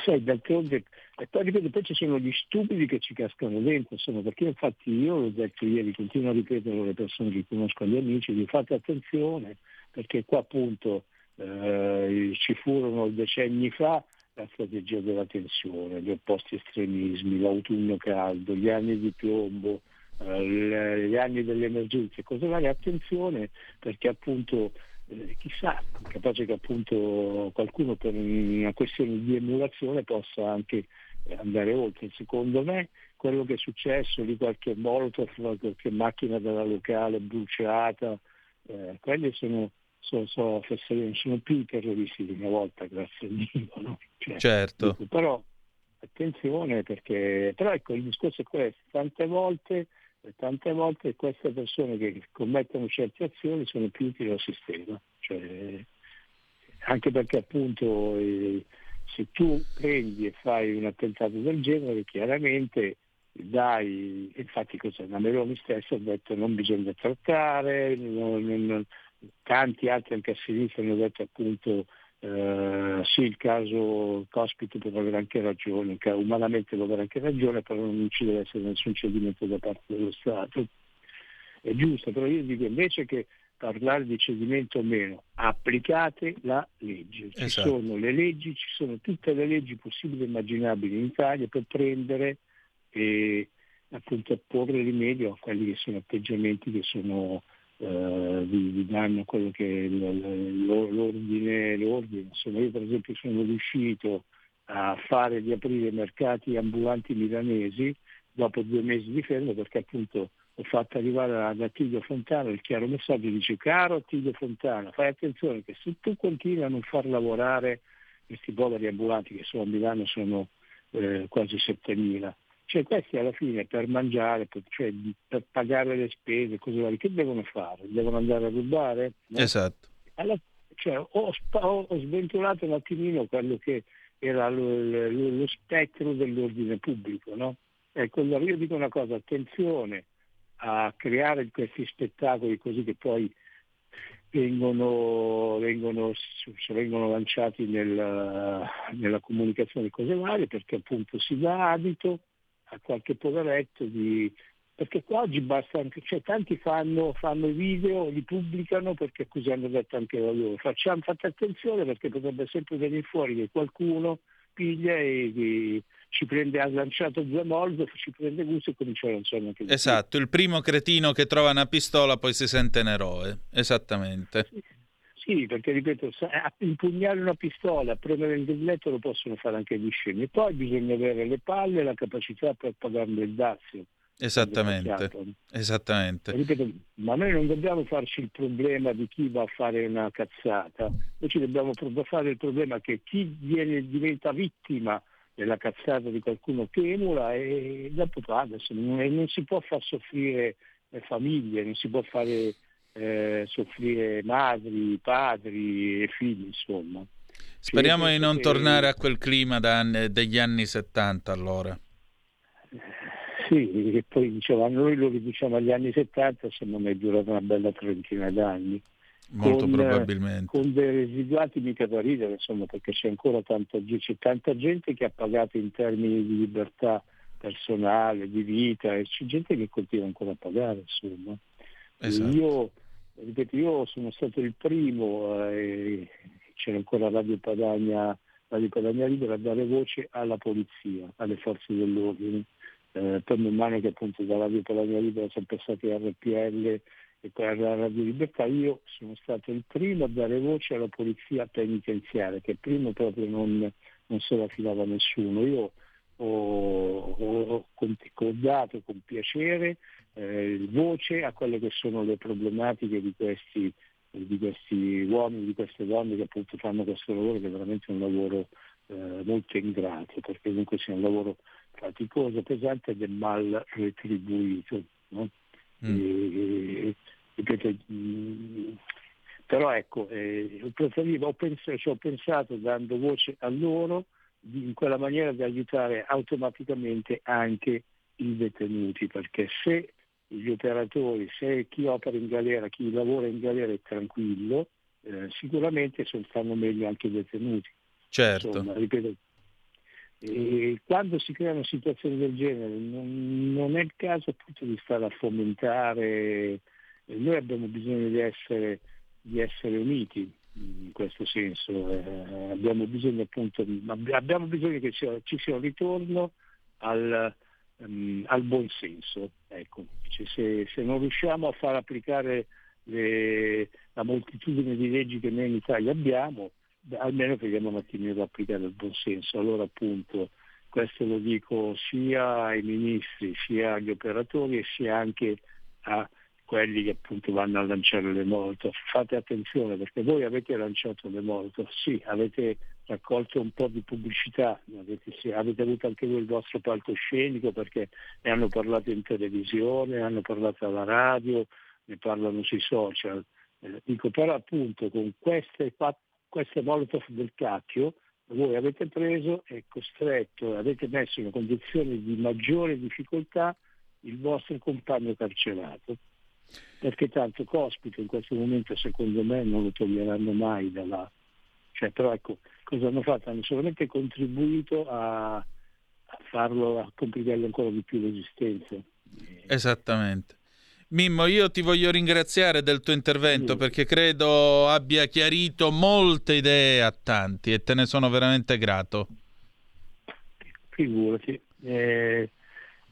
Sai, d'altronde, e poi ripeto, poi ci sono gli stupidi che ci cascano dentro, insomma, perché infatti io l'ho detto ieri, continuo a ripetere alle persone che conosco, agli amici, di fate attenzione, perché qua appunto eh, ci furono decenni fa la strategia della tensione, gli opposti estremismi, l'autunno caldo, gli anni di piombo, eh, gli anni delle emergenze, cose varie, attenzione perché appunto eh, chissà, capace che appunto qualcuno per una questione di emulazione possa anche andare oltre. Secondo me quello che è successo di qualche molotov, qualche macchina della locale bruciata, eh, quelle sono so, so, sono più terroristi di una volta, grazie a Dio. No? Cioè, (laughs) certo. Dico, però attenzione perché, però ecco il discorso è questo, tante volte, tante volte queste persone che commettono certe azioni sono più utili al sistema, cioè, anche perché appunto eh, se tu prendi e fai un attentato del genere chiaramente dai, infatti cosa, la Meloni stessa ha detto non bisogna trattare, non, non, tanti altri anche a sinistra hanno detto appunto eh, sì il caso Cospito può avere anche ragione, umanamente può avere anche ragione, però non ci deve essere nessun cedimento da parte dello Stato. È giusto, però io dico invece che parlare di cedimento o meno, applicate la legge. Ci esatto. sono le leggi, ci sono tutte le leggi possibili e immaginabili in Italia per prendere e appunto porre rimedio a quelli che sono atteggiamenti che sono eh, vi, vi, danno quello che l'ordine, l'ordine. Insomma, io per esempio sono riuscito a fare di aprire mercati ambulanti milanesi dopo due mesi di fermo perché appunto ho fatto arrivare ad Attilio Fontana il chiaro messaggio dice caro Attilio Fontana fai attenzione che se tu continui a non far lavorare questi poveri ambulanti che sono a Milano sono eh, quasi 7.000 cioè questi alla fine per mangiare, per, cioè per pagare le spese, cose varie, che devono fare? Devono andare a rubare? No? Esatto. Alla, cioè, ho, ho, ho, sventolato un attimino quello che era lo, lo, lo spettro dell'ordine pubblico. No? Ecco, allora io dico una cosa, attenzione a creare questi spettacoli così che poi vengono, vengono, vengono lanciati nel, nella comunicazione cose varie perché appunto si dà adito a qualche poveretto di... perché qua oggi basta anche, cioè tanti fanno, fanno i video, li pubblicano perché così hanno detto anche loro. Facciamo, fate attenzione perché potrebbe sempre venire fuori che qualcuno piglia e, e ci prende, ha lanciato due Molotov, ci prende gusto e comincia a lanciare anche. Esatto, il primo cretino che trova una pistola poi si sente un eroe, esattamente. Sì. Sì, perché ripeto, impugnare una pistola, premere il grilletto lo possono fare anche gli scemi. Poi bisogna avere le palle e la capacità per pagarne il dazio. Esattamente, esattamente. Ripeto, ma noi non dobbiamo farci il problema di chi va a fare una cazzata, noi ci dobbiamo fare il problema che chi viene, diventa vittima della cazzata di qualcuno che emula e dopo paga, non, non si può far soffrire le famiglie, non si può fare eh, soffrire madri, padri e figli, insomma. Speriamo di non tornare a quel clima anni, degli anni 70 allora. Sì, che poi diciamo, noi lo riduciamo agli anni 70, se non è durata una bella trentina d'anni. Molto con, probabilmente. Con dei residuati mica da ridere, insomma, perché c'è ancora tanta, c'è tanta gente che ha pagato in termini di libertà personale, di vita, e c'è gente che continua ancora a pagare, insomma. Esatto. Io ripeto, io sono stato il primo, eh, c'era ancora Radio Padagna, Radio Padagna Libera, a dare voce alla polizia, alle forze dell'ordine. Eh, poi man mano che appunto da Radio Padagna Libera sono passati RPL e poi alla Radio Libertà, io sono stato il primo a dare voce alla polizia penitenziaria, che prima proprio non, non se la filava nessuno. Io ho, ho, ho dato con piacere eh, voce a quelle che sono le problematiche di questi, di questi, uomini, di queste donne che appunto fanno questo lavoro che è veramente un lavoro eh, molto ingrato, perché comunque sia un lavoro faticoso, pesante ed è mal retribuito. No? Mm. E, ripeto, mm, però ecco, eh, ho, pensato, cioè, ho pensato dando voce a loro in quella maniera di aiutare automaticamente anche i detenuti, perché se gli operatori, se chi opera in galera, chi lavora in galera è tranquillo, eh, sicuramente stanno meglio anche i detenuti. Certo. Insomma, ripeto, e quando si creano situazioni del genere non, non, è il caso appunto di stare a fomentare, noi abbiamo bisogno di essere, di essere uniti in questo senso, eh, abbiamo bisogno appunto, abbiamo bisogno che ci sia un ritorno al, um, al buon senso. Ecco. Cioè, se, se, non riusciamo a far applicare le, la moltitudine di leggi che noi in Italia abbiamo, almeno vediamo un attimino ad applicare il buon senso. Allora appunto questo lo dico sia ai ministri, sia agli operatori sia anche a quelli che appunto vanno a lanciare le moto. Fate attenzione perché voi avete lanciato le moto, sì, avete raccolto un po' di pubblicità, avete, sì, avete avuto anche voi il vostro palcoscenico perché ne hanno parlato in televisione, hanno parlato alla radio, ne parlano sui social. Eh, dico però appunto con queste, queste molotov del cacchio voi avete preso e costretto, avete messo in condizioni di maggiore difficoltà il vostro compagno carcerato perché tanto Cospito in questo momento secondo me non lo toglieranno mai dalla... Cioè, però ecco, cosa hanno fatto? Hanno solamente contribuito a, a farlo, a complicargli ancora di più l'esistenza. Esattamente. Mimmo, io ti voglio ringraziare del tuo intervento sì. perché credo abbia chiarito molte idee a tanti e te ne sono veramente grato. Figurati. Eh,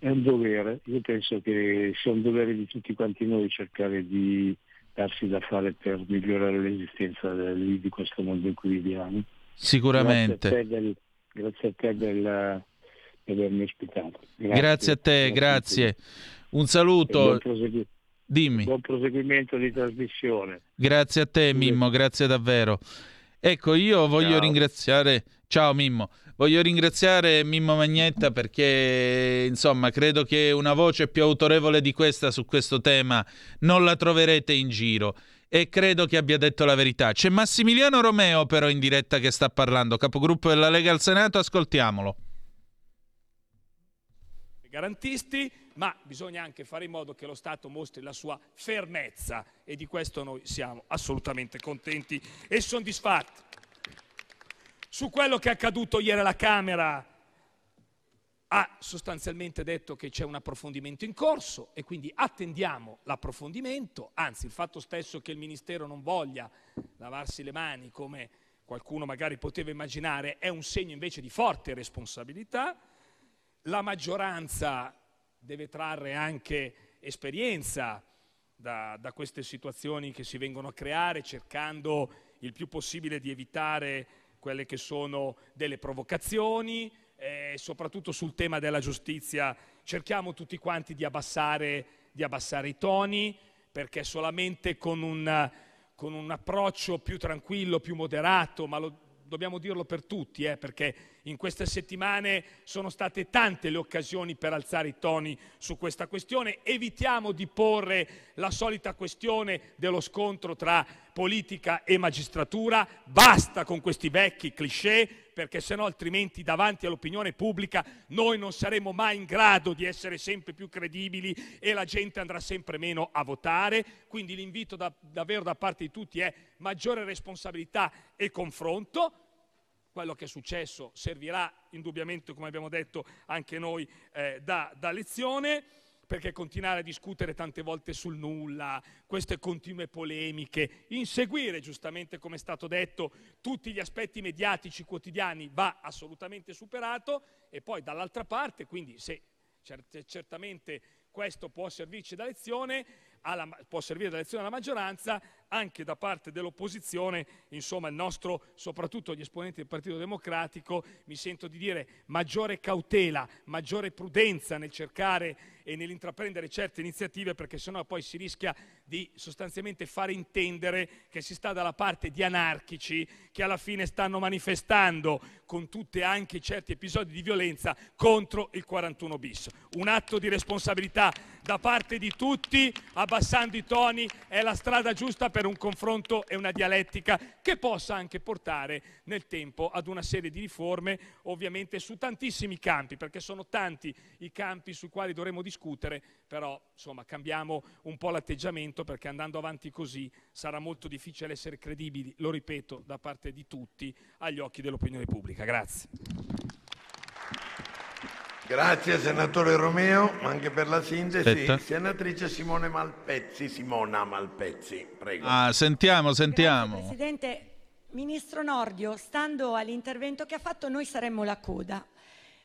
è un dovere, io penso che sia un dovere di tutti quanti noi cercare di darsi da fare per migliorare l'esistenza di, questo mondo in cui viviamo. Sicuramente. Grazie a te, del, grazie a te del, di avermi ospitato. Grazie, grazie a te, grazie. Un saluto. Dimmi. buon proseguimento di trasmissione. Grazie a te Mimmo, grazie davvero. Ecco, io voglio Ciao. ringraziare... Ciao Mimmo. Voglio ringraziare Mimmo Magnetta perché, insomma, credo che una voce più autorevole di questa su questo tema non la troverete in giro e credo che abbia detto la verità. C'è Massimiliano Romeo però in diretta che sta parlando, capogruppo della Lega al Senato, ascoltiamolo. Garantisti, ma bisogna anche fare in modo che lo Stato mostri la sua fermezza e di questo noi siamo assolutamente contenti e soddisfatti su quello che è accaduto ieri alla Camera ha sostanzialmente detto che c'è un approfondimento in corso e quindi attendiamo l'approfondimento, anzi il fatto stesso che il Ministero non voglia lavarsi le mani come qualcuno magari poteva immaginare, è un segno invece di forte responsabilità. La maggioranza deve trarre anche esperienza da, da queste situazioni che si vengono a creare, cercando il più possibile di evitare quelle che sono delle provocazioni, eh, soprattutto sul tema della giustizia. Cerchiamo tutti quanti di abbassare, di abbassare i toni, perché solamente con un, con un, approccio più tranquillo, più moderato, ma lo, dobbiamo dirlo per tutti, eh, perché in queste settimane sono state tante le occasioni per alzare i toni su questa questione. Evitiamo di porre la solita questione dello scontro tra politica e magistratura, basta con questi vecchi cliché, perché se no altrimenti davanti all'opinione pubblica noi non saremo mai in grado di essere sempre più credibili e la gente andrà sempre meno a votare. Quindi l'invito da, davvero da parte di tutti è maggiore responsabilità e confronto quello che è successo servirà indubbiamente, come abbiamo detto anche noi, eh, da, da lezione perché continuare a discutere tante volte sul nulla, queste continue polemiche, inseguire giustamente come è stato detto tutti gli aspetti mediatici quotidiani va assolutamente superato e poi dall'altra parte, quindi se certamente questo può servirci da lezione, alla, può servire da lezione alla maggioranza, anche da parte dell'opposizione, insomma il nostro, soprattutto gli esponenti del Partito Democratico, mi sento di dire maggiore cautela, maggiore prudenza nel cercare e nell'intraprendere certe iniziative perché sennò poi si rischia di sostanzialmente fare intendere che si sta dalla parte di anarchici che alla fine stanno manifestando con tutti anche certi episodi di violenza contro il 41 bis. Un atto di responsabilità da parte di tutti, abbassando i toni, è la strada giusta per un confronto e una dialettica che possa anche portare nel tempo ad una serie di riforme, ovviamente su tantissimi campi, perché sono tanti i campi sui quali dovremo discutere, però insomma cambiamo un po' l'atteggiamento perché andando avanti così sarà molto difficile essere credibili, lo ripeto, da parte di tutti agli occhi dell'opinione pubblica. Grazie. Grazie senatore Romeo, anche per la sintesi. Aspetta. Senatrice Simone Malpezzi, Simona Malpezzi, prego. Ah, sentiamo, sentiamo. Presidente, Ministro Nordio, stando all'intervento che ha fatto, noi saremmo la coda.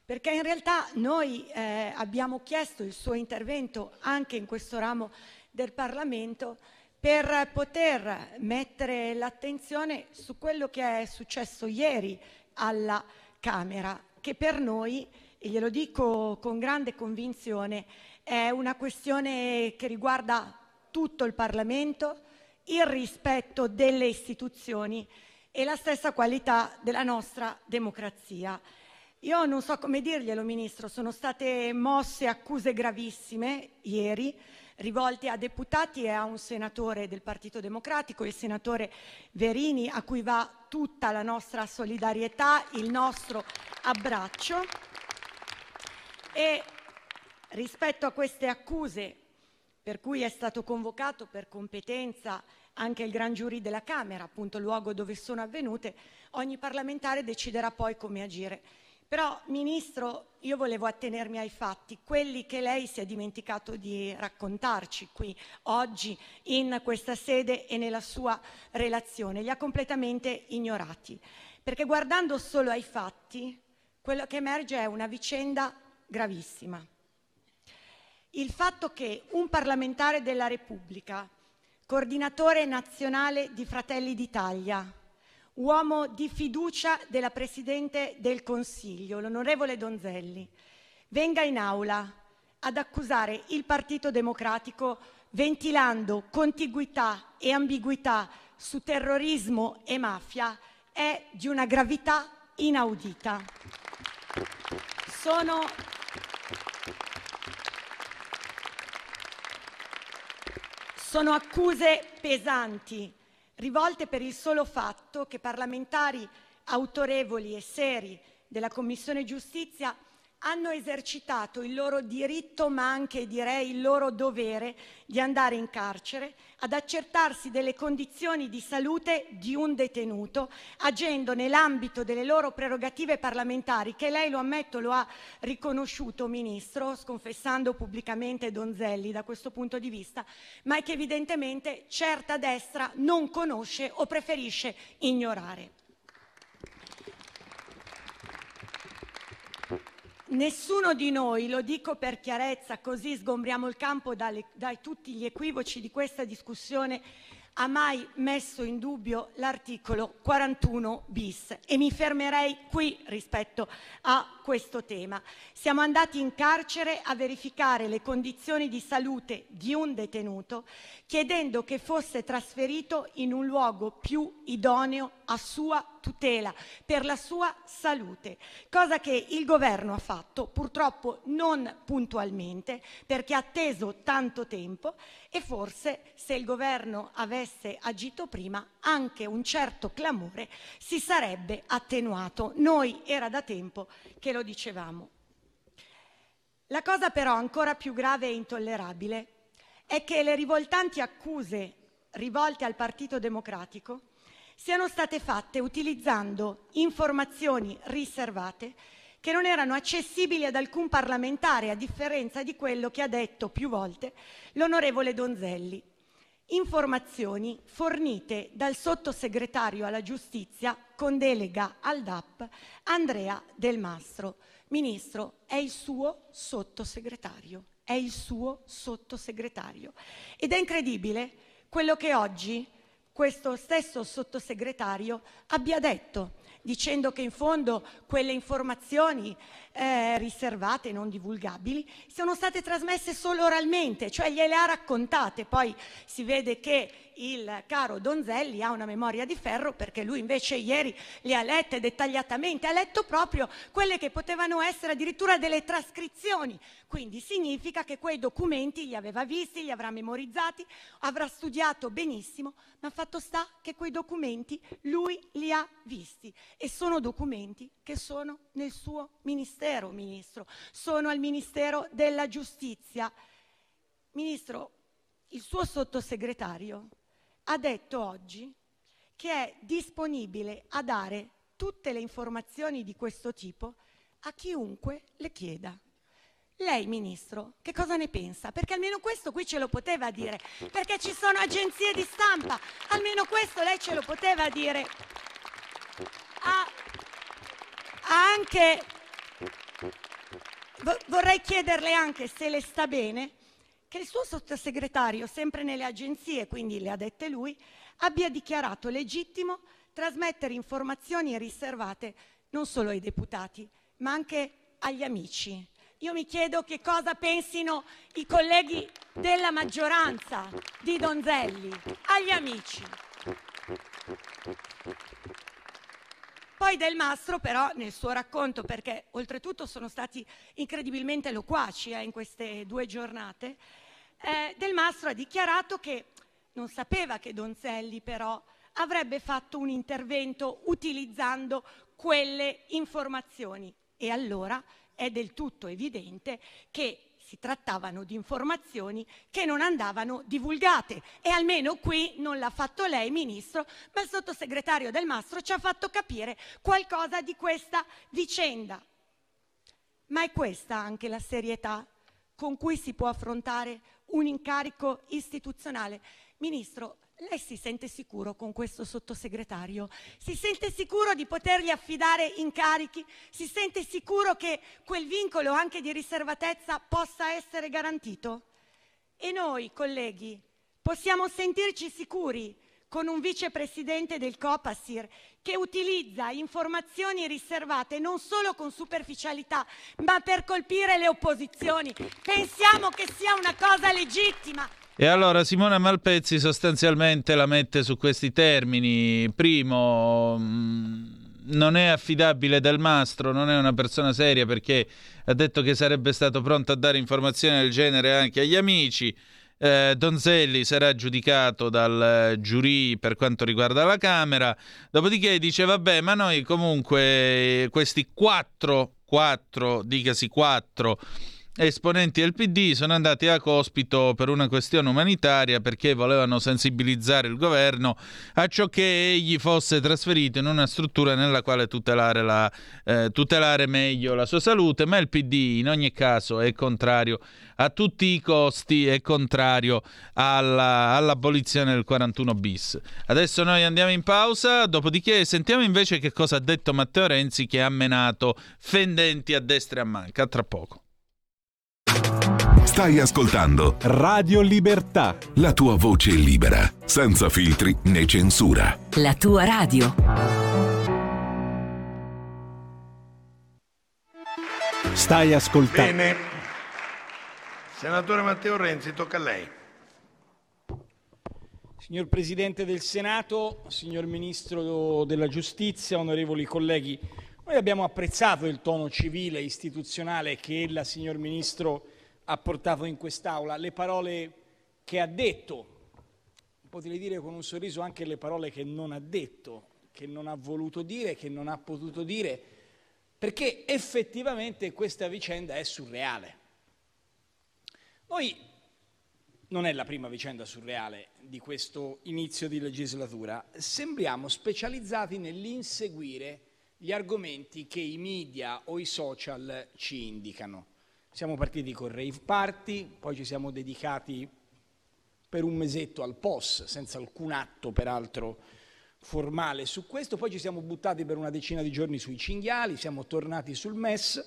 Perché in realtà noi eh, abbiamo chiesto il suo intervento anche in questo ramo del Parlamento per poter mettere l'attenzione su quello che è successo ieri alla Camera, che per noi, e glielo dico con grande convinzione, è una questione che riguarda tutto il Parlamento, il rispetto delle istituzioni e la stessa qualità della nostra democrazia. Io non so come dirglielo, Ministro, sono state mosse accuse gravissime ieri, rivolte a deputati e a un senatore del Partito Democratico, il senatore Verini, a cui va tutta la nostra solidarietà, il nostro abbraccio. E rispetto a queste accuse, per cui è stato convocato per competenza anche il Gran Giurì della Camera, appunto luogo dove sono avvenute, ogni parlamentare deciderà poi come agire. Però, Ministro, io volevo attenermi ai fatti, quelli che lei si è dimenticato di raccontarci qui oggi in questa sede e nella sua relazione, li ha completamente ignorati. Perché guardando solo ai fatti, quello che emerge è una vicenda gravissima. Il fatto che un parlamentare della Repubblica, coordinatore nazionale di Fratelli d'Italia, uomo di fiducia della Presidente del Consiglio, l'onorevole Donzelli, venga in aula ad accusare il Partito Democratico ventilando contiguità e ambiguità su terrorismo e mafia è di una gravità inaudita. Sono Sono accuse pesanti, rivolte per il solo fatto che parlamentari autorevoli e seri della Commissione giustizia hanno esercitato il loro diritto, ma anche direi il loro dovere di andare in carcere ad accertarsi delle condizioni di salute di un detenuto, agendo nell'ambito delle loro prerogative parlamentari, che lei lo ammetto lo ha riconosciuto, Ministro, sconfessando pubblicamente Donzelli da questo punto di vista, ma che evidentemente certa destra non conosce o preferisce ignorare. Nessuno di noi, lo dico per chiarezza, così sgombriamo il campo da tutti gli equivoci di questa discussione, ha mai messo in dubbio l'articolo 41 bis e mi fermerei qui rispetto a questo tema. Siamo andati in carcere a verificare le condizioni di salute di un detenuto chiedendo che fosse trasferito in un luogo più idoneo a sua tutela, per la sua salute, cosa che il governo ha fatto purtroppo non puntualmente perché ha atteso tanto tempo e forse se il governo avesse agito prima anche un certo clamore si sarebbe attenuato. Noi era da tempo che lo dicevamo. La cosa però ancora più grave e intollerabile è che le rivoltanti accuse rivolte al Partito Democratico siano state fatte utilizzando informazioni riservate che non erano accessibili ad alcun parlamentare, a differenza di quello che ha detto più volte l'onorevole Donzelli. Informazioni fornite dal sottosegretario alla giustizia con delega al DAP Andrea Del Mastro. Ministro, è il suo sottosegretario, è il suo sottosegretario. Ed è incredibile quello che oggi questo stesso sottosegretario abbia detto, dicendo che in fondo quelle informazioni eh, riservate, non divulgabili, sono state trasmesse solo oralmente, cioè gliele ha raccontate. Poi si vede che il caro Donzelli ha una memoria di ferro perché lui invece ieri le ha lette dettagliatamente, ha letto proprio quelle che potevano essere addirittura delle trascrizioni. Quindi significa che quei documenti li aveva visti, li avrà memorizzati, avrà studiato benissimo, ma fatto sta che quei documenti lui li ha visti e sono documenti che sono nel suo ministero, ministro, sono al Ministero della Giustizia. Ministro, il suo sottosegretario ha detto oggi che è disponibile a dare tutte le informazioni di questo tipo a chiunque le chieda. Lei, Ministro, che cosa ne pensa? Perché almeno questo qui ce lo poteva dire, perché ci sono agenzie di stampa, almeno questo lei ce lo poteva dire. Ha, anche, vorrei chiederle anche se le sta bene che il suo sottosegretario, sempre nelle agenzie, quindi le ha dette lui, abbia dichiarato legittimo trasmettere informazioni riservate non solo ai deputati, ma anche agli amici. Io mi chiedo che cosa pensino i colleghi della maggioranza di Donzelli, agli amici. Poi Del Mastro però nel suo racconto, perché oltretutto sono stati incredibilmente loquaci eh, in queste due giornate, eh, Del Mastro ha dichiarato che non sapeva che Donzelli però avrebbe fatto un intervento utilizzando quelle informazioni e allora è del tutto evidente che si trattavano di informazioni che non andavano divulgate e almeno qui non l'ha fatto lei, Ministro, ma il sottosegretario Del Mastro ci ha fatto capire qualcosa di questa vicenda. Ma è questa anche la serietà con cui si può affrontare un incarico istituzionale? Ministro, lei si sente sicuro con questo sottosegretario? Si sente sicuro di potergli affidare incarichi? Si sente sicuro che quel vincolo anche di riservatezza possa essere garantito? E noi, colleghi, possiamo sentirci sicuri con un vicepresidente del Copasir che utilizza informazioni riservate non solo con superficialità, ma per colpire le opposizioni. Pensiamo che sia una cosa legittima e allora Simona Malpezzi sostanzialmente la mette su questi termini. Primo, mm, non è affidabile Del Mastro, non è una persona seria perché ha detto che sarebbe stato pronto a dare informazioni del genere anche agli amici. Eh, Donzelli sarà giudicato dal giurì per quanto riguarda la Camera, dopodiché dice vabbè ma noi comunque questi quattro, quattro, dicasi quattro esponenti del PD sono andati a Cospito per una questione umanitaria perché volevano sensibilizzare il governo a ciò che egli fosse trasferito in una struttura nella quale tutelare, la, eh, tutelare meglio la sua salute, ma il PD in ogni caso è contrario a tutti i costi, è contrario alla, all'abolizione del 41 bis. Adesso noi andiamo in pausa, dopodiché sentiamo invece che cosa ha detto Matteo Renzi che ha menato fendenti a destra e a manca. Tra poco. Stai ascoltando Radio Libertà. la tua voce libera, senza filtri né censura. La tua radio. Stai ascoltando. Bene. Senatore Matteo Renzi, tocca a lei. Signor Presidente del Senato, signor Ministro della Giustizia, onorevoli colleghi, noi abbiamo apprezzato il tono civile e istituzionale che ella, signor Ministro, ha portato in quest'Aula, le parole che ha detto, potrei dire con un sorriso anche le parole che non ha detto, che non ha voluto dire, che non ha potuto dire, perché effettivamente questa vicenda è surreale. Noi non è la prima vicenda surreale di questo inizio di legislatura, sembriamo specializzati nell'inseguire gli argomenti che i media o i social ci indicano. Siamo partiti con Rave Party, poi ci siamo dedicati per un mesetto al POS, senza alcun atto peraltro formale su questo, poi ci siamo buttati per una decina di giorni sui cinghiali, siamo tornati sul MES,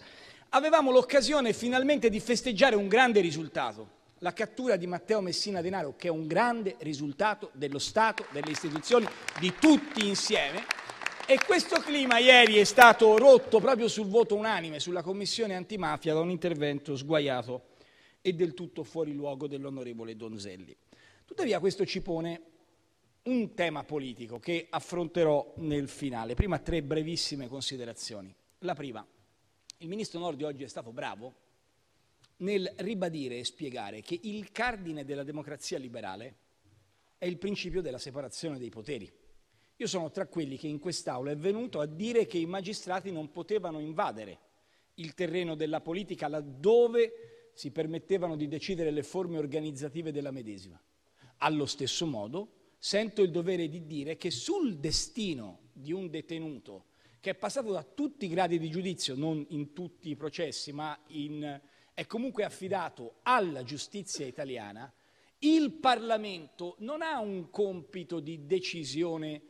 avevamo l'occasione finalmente di festeggiare un grande risultato, la cattura di Matteo Messina Denaro, che è un grande risultato dello Stato, delle istituzioni, di tutti insieme. E questo clima ieri è stato rotto proprio sul voto unanime sulla Commissione antimafia da un intervento sguaiato e del tutto fuori luogo dell'onorevole Donzelli. Tuttavia questo ci pone un tema politico che affronterò nel finale. Prima tre brevissime considerazioni. La prima, il ministro Nordi oggi è stato bravo nel ribadire e spiegare che il cardine della democrazia liberale è il principio della separazione dei poteri. Io sono tra quelli che in quest'Aula è venuto a dire che i magistrati non potevano invadere il terreno della politica laddove si permettevano di decidere le forme organizzative della medesima. Allo stesso modo sento il dovere di dire che sul destino di un detenuto che è passato da tutti i gradi di giudizio, non in tutti i processi, ma in, è comunque affidato alla giustizia italiana, il Parlamento non ha un compito di decisione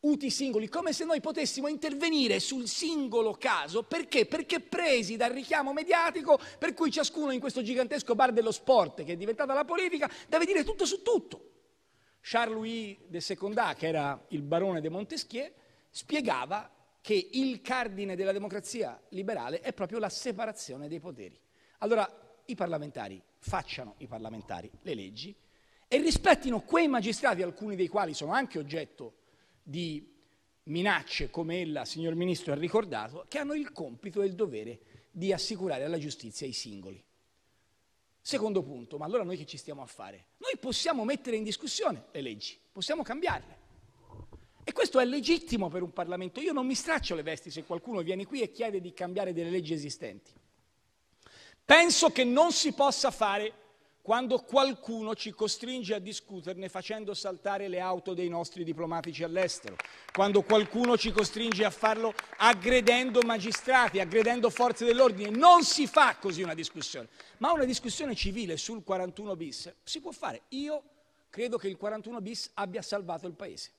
uti singoli, come se noi potessimo intervenire sul singolo caso, perché? Perché presi dal richiamo mediatico per cui ciascuno in questo gigantesco bar dello sport che è diventata la politica deve dire tutto su tutto. Charles-Louis de Secondat, che era il barone de Montesquieu, spiegava che il cardine della democrazia liberale è proprio la separazione dei poteri. Allora i parlamentari facciano i parlamentari le leggi e rispettino quei magistrati, alcuni dei quali sono anche oggetto di minacce, come ella, signor Ministro, ha ricordato, che hanno il compito e il dovere di assicurare alla giustizia i singoli. Secondo punto, ma allora noi che ci stiamo a fare? Noi possiamo mettere in discussione le leggi, possiamo cambiarle. E questo è legittimo per un Parlamento. Io non mi straccio le vesti se qualcuno viene qui e chiede di cambiare delle leggi esistenti. Penso che non si possa fare quando qualcuno ci costringe a discuterne facendo saltare le auto dei nostri diplomatici all'estero, quando qualcuno ci costringe a farlo aggredendo magistrati, aggredendo forze dell'ordine. Non si fa così una discussione, ma una discussione civile sul 41 bis si può fare. Io credo che il 41 bis abbia salvato il Paese.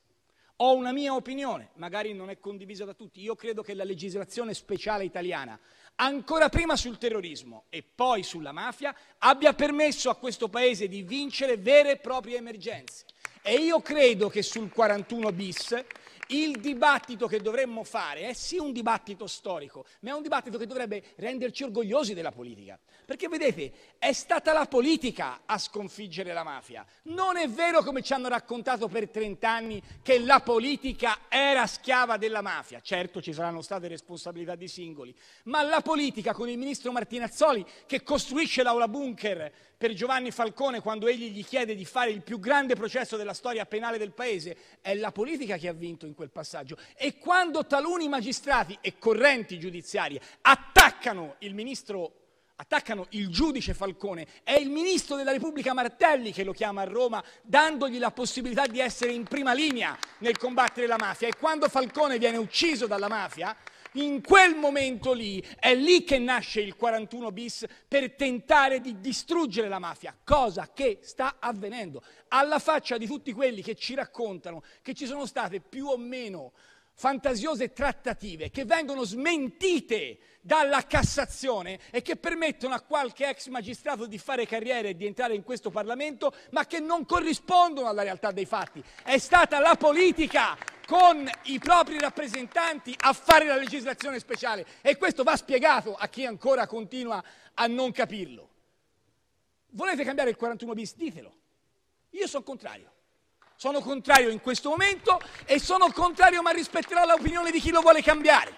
Ho una mia opinione, magari non è condivisa da tutti. Io credo che la legislazione speciale italiana, ancora prima sul terrorismo e poi sulla mafia, abbia permesso a questo Paese di vincere vere e proprie emergenze. E io credo che sul 41 bis il dibattito che dovremmo fare è sì un dibattito storico, ma è un dibattito che dovrebbe renderci orgogliosi della politica. Perché vedete, è stata la politica a sconfiggere la mafia. Non è vero come ci hanno raccontato per 30 anni che la politica era schiava della mafia. Certo ci saranno state responsabilità di singoli, ma la politica con il ministro Martinazzoli che costruisce l'aula bunker per Giovanni Falcone quando egli gli chiede di fare il più grande processo della storia penale del paese, è la politica che ha vinto in quel passaggio. E quando taluni magistrati e correnti giudiziarie attaccano il ministro attaccano il giudice Falcone, è il ministro della Repubblica Martelli che lo chiama a Roma, dandogli la possibilità di essere in prima linea nel combattere la mafia. E quando Falcone viene ucciso dalla mafia, in quel momento lì è lì che nasce il 41 bis per tentare di distruggere la mafia, cosa che sta avvenendo. Alla faccia di tutti quelli che ci raccontano che ci sono state più o meno fantasiose trattative che vengono smentite dalla Cassazione e che permettono a qualche ex magistrato di fare carriera e di entrare in questo Parlamento, ma che non corrispondono alla realtà dei fatti. È stata la politica con i propri rappresentanti a fare la legislazione speciale e questo va spiegato a chi ancora continua a non capirlo. Volete cambiare il 41 bis? Ditelo. Io sono contrario. Sono contrario in questo momento e sono contrario ma rispetterò l'opinione di chi lo vuole cambiare.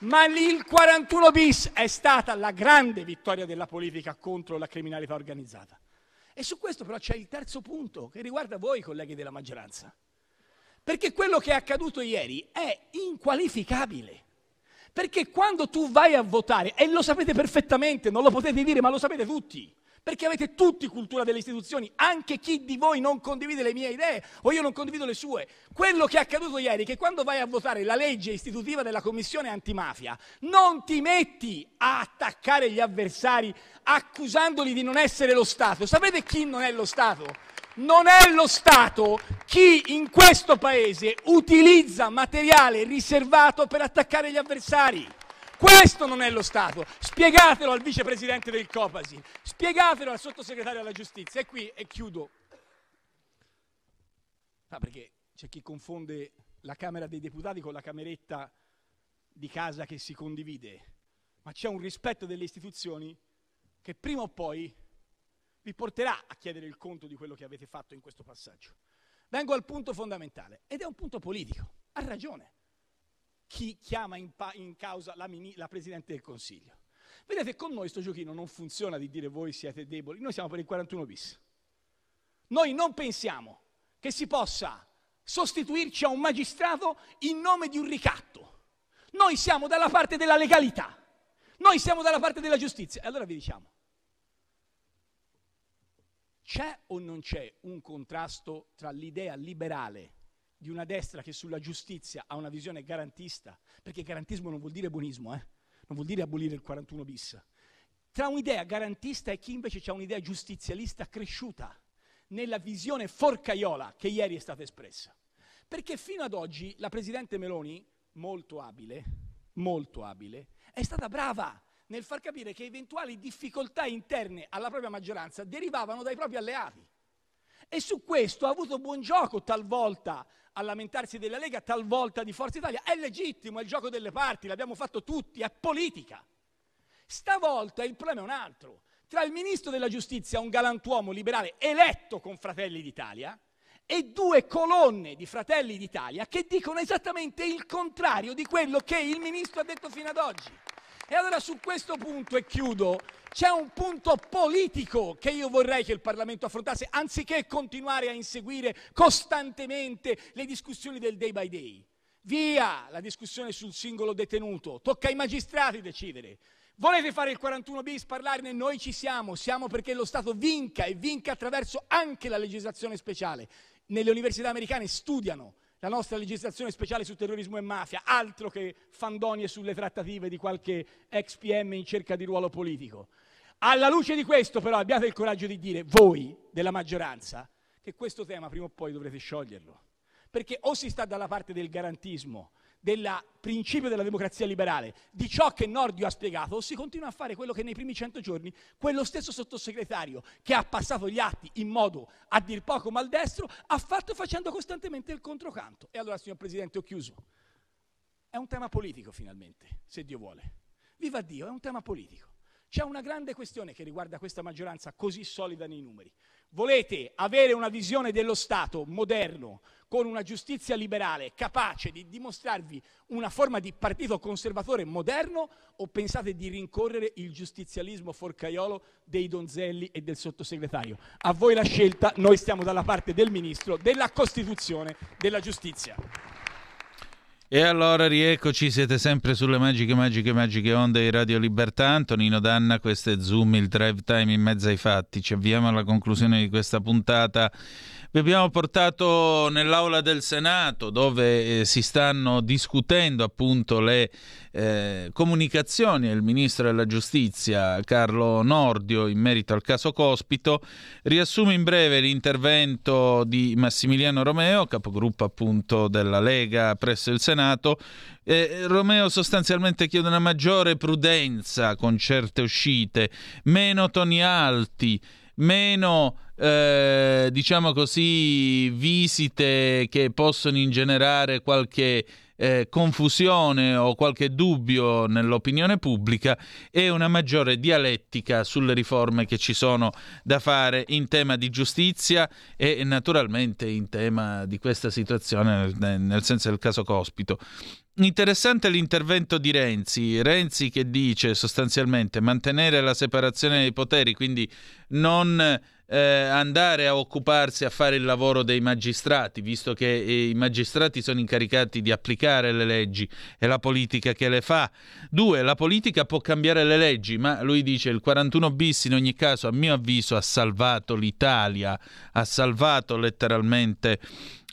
Ma il 41 bis è stata la grande vittoria della politica contro la criminalità organizzata. E su questo però c'è il terzo punto che riguarda voi colleghi della maggioranza. Perché quello che è accaduto ieri è inqualificabile. Perché quando tu vai a votare, e lo sapete perfettamente, non lo potete dire, ma lo sapete tutti, perché avete tutti cultura delle istituzioni, anche chi di voi non condivide le mie idee o io non condivido le sue. Quello che è accaduto ieri è che quando vai a votare la legge istitutiva della Commissione antimafia, non ti metti a attaccare gli avversari accusandoli di non essere lo Stato. Sapete chi non è lo Stato? Non è lo Stato chi in questo paese utilizza materiale riservato per attaccare gli avversari. Questo non è lo Stato. Spiegatelo al vicepresidente del Copasi, spiegatelo al sottosegretario alla giustizia. E qui e chiudo. Ah, perché c'è chi confonde la Camera dei Deputati con la cameretta di casa che si condivide, ma c'è un rispetto delle istituzioni che prima o poi vi porterà a chiedere il conto di quello che avete fatto in questo passaggio. Vengo al punto fondamentale ed è un punto politico. Ha ragione chi chiama in, in causa la, la Presidente del Consiglio. Vedete, con noi questo giochino non funziona di dire voi siete deboli, noi siamo per il 41 bis. Noi non pensiamo che si possa sostituirci a un magistrato in nome di un ricatto. Noi siamo dalla parte della legalità, noi siamo dalla parte della giustizia. E allora vi diciamo, c'è o non c'è un contrasto tra l'idea liberale di una destra che sulla giustizia ha una visione garantista, perché garantismo non vuol dire buonismo, eh? non vuol dire abolire il 41 bis, tra un'idea garantista e chi invece ha un'idea giustizialista cresciuta nella visione forcaiola che ieri è stata espressa. Perché fino ad oggi la Presidente Meloni, molto abile, molto abile, è stata brava nel far capire che eventuali difficoltà interne alla propria maggioranza derivavano dai propri alleati. E su questo ha avuto buon gioco talvolta a lamentarsi della Lega, talvolta di Forza Italia. È legittimo, è il gioco delle parti, l'abbiamo fatto tutti, è politica. Stavolta il problema è un altro. Tra il ministro della giustizia, un galantuomo liberale eletto con Fratelli d'Italia, e due colonne di Fratelli d'Italia che dicono esattamente il contrario di quello che il ministro ha detto fino ad oggi. E allora su questo punto, e chiudo, c'è un punto politico che io vorrei che il Parlamento affrontasse, anziché continuare a inseguire costantemente le discussioni del day by day. Via la discussione sul singolo detenuto, tocca ai magistrati decidere. Volete fare il 41 bis, parlarne? Noi ci siamo, siamo perché lo Stato vinca e vinca attraverso anche la legislazione speciale. Nelle università americane studiano la nostra legislazione speciale su terrorismo e mafia, altro che fandonie sulle trattative di qualche ex PM in cerca di ruolo politico. Alla luce di questo, però, abbiate il coraggio di dire, voi della maggioranza, che questo tema prima o poi dovrete scioglierlo. Perché o si sta dalla parte del garantismo, del principio della democrazia liberale, di ciò che Nordio ha spiegato, si continua a fare quello che nei primi cento giorni quello stesso sottosegretario che ha passato gli atti in modo a dir poco maldestro ha fatto facendo costantemente il controcanto. E allora, signor Presidente, ho chiuso. È un tema politico finalmente, se Dio vuole. Viva Dio, è un tema politico. C'è una grande questione che riguarda questa maggioranza così solida nei numeri. Volete avere una visione dello Stato moderno, con una giustizia liberale capace di dimostrarvi una forma di partito conservatore moderno o pensate di rincorrere il giustizialismo forcaiolo dei donzelli e del sottosegretario? A voi la scelta, noi stiamo dalla parte del ministro, della Costituzione, della giustizia. E allora rieccoci, siete sempre sulle magiche, magiche, magiche onde di Radio Libertà. Antonino Danna, questo è Zoom, il drive time in mezzo ai fatti. Ci avviamo alla conclusione di questa puntata. Vi abbiamo portato nell'aula del Senato dove eh, si stanno discutendo appunto le eh, comunicazioni del ministro della giustizia Carlo Nordio in merito al caso Cospito. Riassumo in breve l'intervento di Massimiliano Romeo, capogruppo appunto della Lega presso il Senato. Eh, Romeo sostanzialmente chiede una maggiore prudenza con certe uscite, meno toni alti, meno eh, diciamo così visite che possono ingenerare qualche eh, confusione o qualche dubbio nell'opinione pubblica e una maggiore dialettica sulle riforme che ci sono da fare in tema di giustizia e naturalmente in tema di questa situazione nel, senso del caso Cospito. Interessante l'intervento di Renzi, Renzi che dice sostanzialmente mantenere la separazione dei poteri, quindi non eh, andare a occuparsi a fare il lavoro dei magistrati, visto che eh, i magistrati sono incaricati di applicare le leggi e la politica che le fa. Due, la politica può cambiare le leggi, ma lui dice il 41 bis in ogni caso, a mio avviso, ha salvato l'Italia, ha salvato letteralmente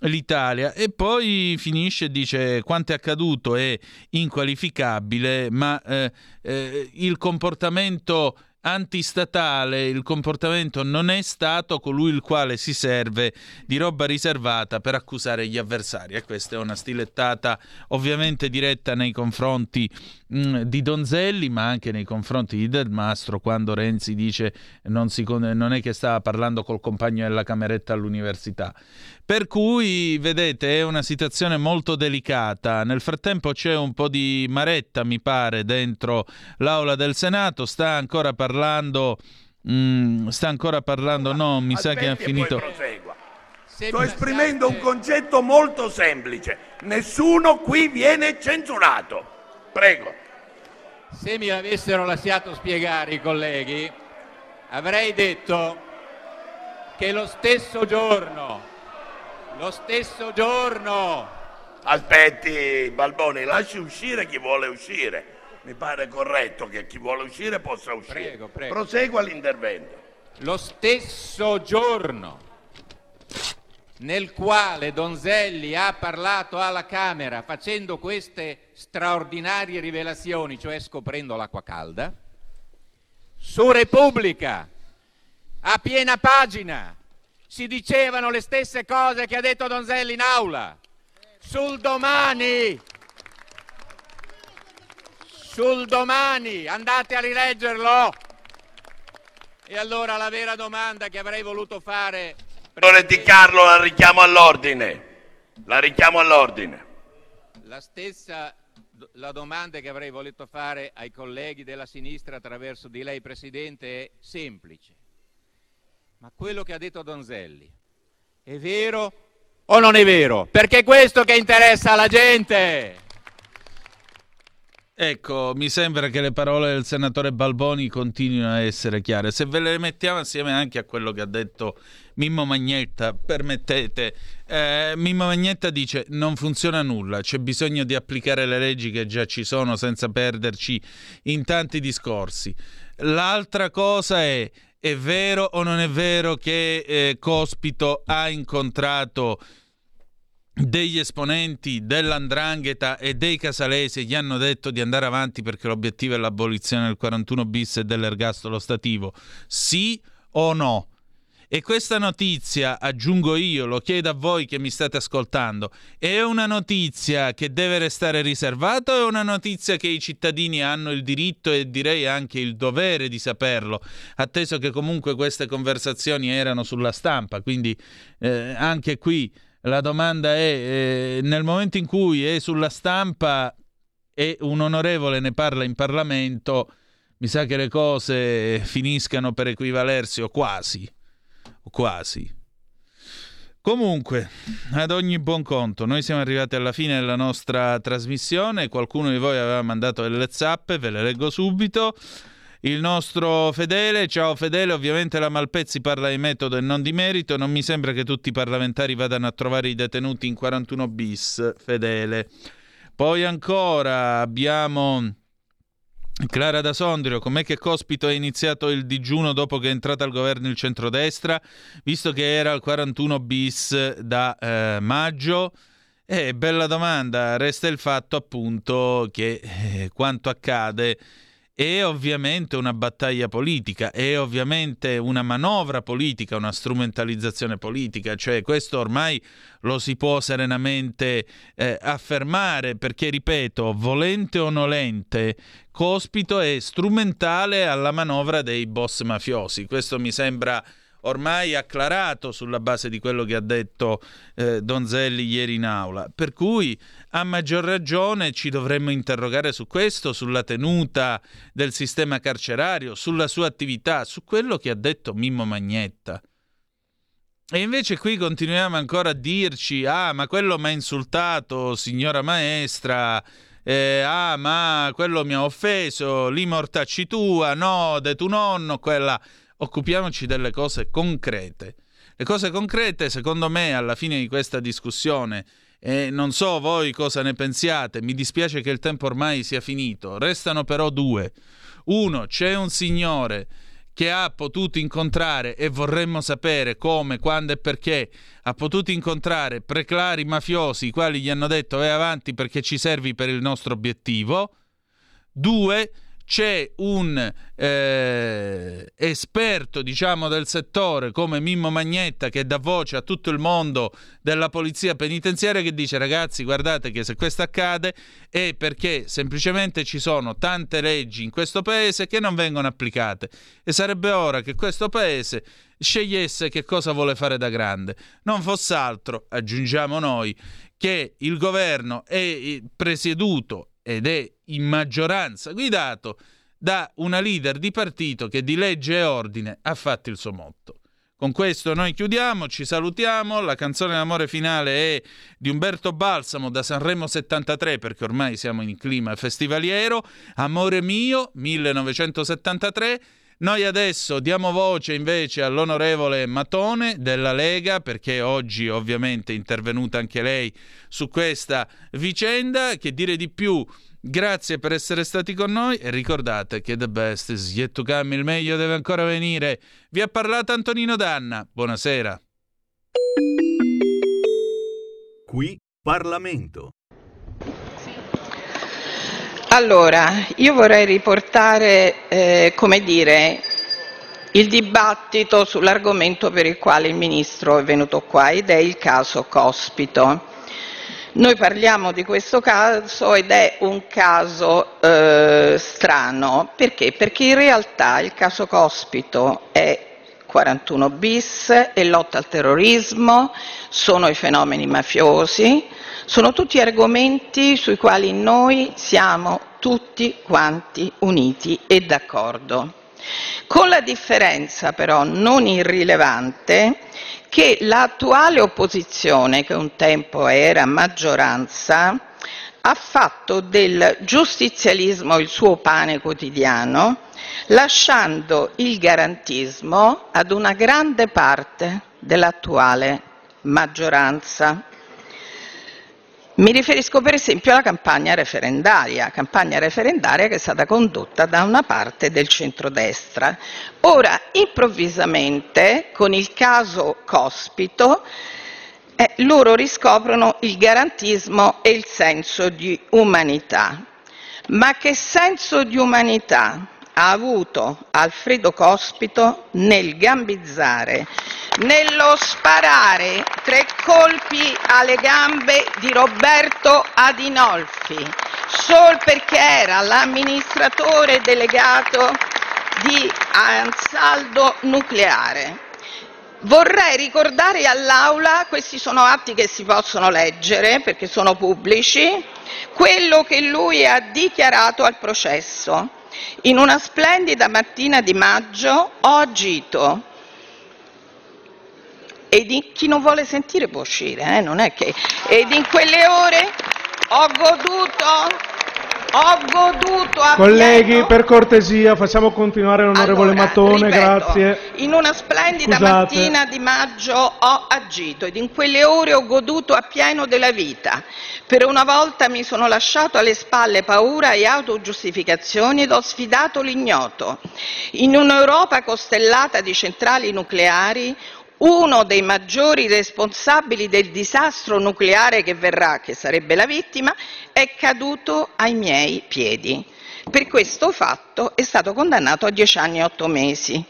l'Italia e poi finisce e dice quanto è accaduto è inqualificabile ma eh, eh, il comportamento antistatale. Il comportamento non è stato colui il quale si serve di roba riservata per accusare gli avversari. E questa è una stilettata ovviamente diretta nei confronti mh, mm, di Donzelli ma anche nei confronti di Del Mastro quando Renzi dice non, si, non è che stava parlando col compagno della cameretta all'università per cui, vedete, è una situazione molto delicata. Nel frattempo c'è un po' di maretta, mi pare, dentro l'aula del Senato. Sta ancora parlando. Mm, sta ancora parlando, no, mi sa che ha finito. Sto esprimendo un concetto molto semplice. Nessuno qui viene censurato. Prego. Se mi avessero lasciato spiegare i colleghi, avrei detto che lo stesso giorno lo stesso giorno. Aspetti, Balboni, lasci uscire chi vuole uscire. Mi pare corretto che chi vuole uscire possa uscire. Prego, prego. Prosegua l'intervento. Lo stesso giorno nel quale Donzelli ha parlato alla Camera facendo queste straordinarie rivelazioni, cioè scoprendo l'acqua calda, su Repubblica, a piena pagina, si dicevano le stesse cose che ha detto Donzelli in aula. Sul domani. Sul domani. Andate a rileggerlo. E allora la vera domanda che avrei voluto fare... Di Carlo, la richiamo all'ordine. La richiamo all'ordine. La stessa la domanda che avrei voluto fare ai colleghi della sinistra attraverso di lei, Presidente, è semplice. Ma quello che ha detto Donzelli è vero o non è vero? Perché è questo che interessa alla gente. Ecco, mi sembra che le parole del senatore Balboni continuino a essere chiare. Se ve le mettiamo assieme anche a quello che ha detto Mimmo Magnetta, permettete, eh, Mimmo Magnetta dice non funziona nulla, c'è bisogno di applicare le leggi che già ci sono senza perderci in tanti discorsi. L'altra cosa è è vero o non è vero che eh, Cospito ha incontrato degli esponenti dell'Andrangheta e dei Casalesi gli hanno detto di andare avanti perché l'obiettivo è l'abolizione del 41 bis e dell'ergastolo stativo? Sì o no? E questa notizia, aggiungo io, lo chiedo a voi che mi state ascoltando, è una notizia che deve restare riservata o è una notizia che i cittadini hanno il diritto e direi anche il dovere di saperlo, atteso che comunque queste conversazioni erano sulla stampa, quindi eh, anche qui la domanda è, eh, nel momento in cui è sulla stampa e un onorevole ne parla in Parlamento, mi sa che le cose finiscano per equivalersi o quasi quasi. Comunque, ad ogni buon conto, noi siamo arrivati alla fine della nostra trasmissione. Qualcuno di voi aveva mandato delle zappe, ve le leggo subito. Il nostro Fedele, ciao Fedele, ovviamente la Malpezzi parla di metodo e non di merito. Non mi sembra che tutti i parlamentari vadano a trovare i detenuti in 41 bis, Fedele. Poi ancora abbiamo Clara da Sondrio, com'è che Cospito ha iniziato il digiuno dopo che è entrata al governo il centrodestra, visto che era al 41 bis da eh, maggio? Eh, bella domanda, resta il fatto appunto che eh, quanto accade è ovviamente una battaglia politica, è ovviamente una manovra politica, una strumentalizzazione politica, cioè questo ormai lo si può serenamente eh, affermare perché, ripeto, volente o nolente, Cospito è strumentale alla manovra dei boss mafiosi. Questo mi sembra ormai acclarato sulla base di quello che ha detto eh, Donzelli ieri in aula. Per cui a maggior ragione ci dovremmo interrogare su questo, sulla tenuta del sistema carcerario, sulla sua attività, su quello che ha detto Mimmo Magnetta. E invece qui continuiamo ancora a dirci, ah ma quello mi ha insultato, signora maestra, eh, ah ma quello mi ha offeso, lì mortacci tua, no, de tu nonno, quella occupiamoci delle cose concrete. Le cose concrete, secondo me, alla fine di questa discussione, e non so voi cosa ne pensiate, mi dispiace che il tempo ormai sia finito, restano però due. Uno, c'è un signore che ha potuto incontrare e vorremmo sapere come, quando e perché ha potuto incontrare preclari mafiosi i quali gli hanno detto vai avanti perché ci servi per il nostro obiettivo. Due, c'è un eh, esperto diciamo del settore come Mimmo Magnetta che dà voce a tutto il mondo della polizia penitenziaria che dice ragazzi guardate che se questo accade è perché semplicemente ci sono tante leggi in questo paese che non vengono applicate. E sarebbe ora che questo paese scegliesse che cosa vuole fare da grande. Non fosse altro aggiungiamo noi che il governo è presieduto ed è in maggioranza guidato da una leader di partito che di legge e ordine ha fatto il suo motto. Con questo noi chiudiamo, ci salutiamo, la canzone d'amore finale è di Umberto Balsamo da Sanremo 73 perché ormai siamo in clima festivaliero, Amore mio 1973. Noi adesso diamo voce invece all'onorevole Matone della Lega perché oggi ovviamente è intervenuta anche lei su questa vicenda, che dire di più Grazie per essere stati con noi e ricordate che the best is yet to come, il meglio deve ancora venire. Vi ha parlato Antonino Danna. Buonasera. Qui Parlamento. Allora, io vorrei riportare, eh, come dire, il dibattito sull'argomento per il quale il Ministro è venuto qua ed è il caso Cospito. Noi parliamo di questo caso ed è un caso eh, strano perché? Perché in realtà il caso Cospito è 41 bis, è lotta al terrorismo, sono i fenomeni mafiosi, sono tutti argomenti sui quali noi siamo tutti quanti uniti e d'accordo. Con la differenza però non irrilevante che l'attuale opposizione, che un tempo era maggioranza, ha fatto del giustizialismo il suo pane quotidiano, lasciando il garantismo ad una grande parte dell'attuale maggioranza. Mi riferisco per esempio alla campagna referendaria, campagna referendaria che è stata condotta da una parte del centrodestra. Ora, improvvisamente, con il caso Cospito, eh, loro riscoprono il garantismo e il senso di umanità. Ma che senso di umanità ha avuto Alfredo Cospito nel gambizzare, nello sparare tre colpi alle gambe di Roberto Adinolfi, sol perché era l'amministratore delegato di Ansaldo Nucleare. Vorrei ricordare all'Aula, questi sono atti che si possono leggere perché sono pubblici, quello che lui ha dichiarato al processo. In una splendida mattina di maggio ho agito e di, chi non vuole sentire può uscire, eh? non è che... Ed in quelle ore ho goduto Ho goduto a Colleghi, pieno- per cortesia, facciamo continuare l'onorevole Allora, Mattone, ripeto, grazie. In una splendida Scusate. mattina di maggio ho agito ed in quelle ore ho goduto appieno della vita. Per una volta mi sono lasciato alle spalle paura e autogiustificazioni ed ho sfidato l'ignoto. In un'Europa costellata di centrali nucleari, uno dei maggiori responsabili del disastro nucleare che verrà, che sarebbe la vittima, è caduto ai miei piedi. Per questo fatto è stato condannato a 10 anni e 8 mesi.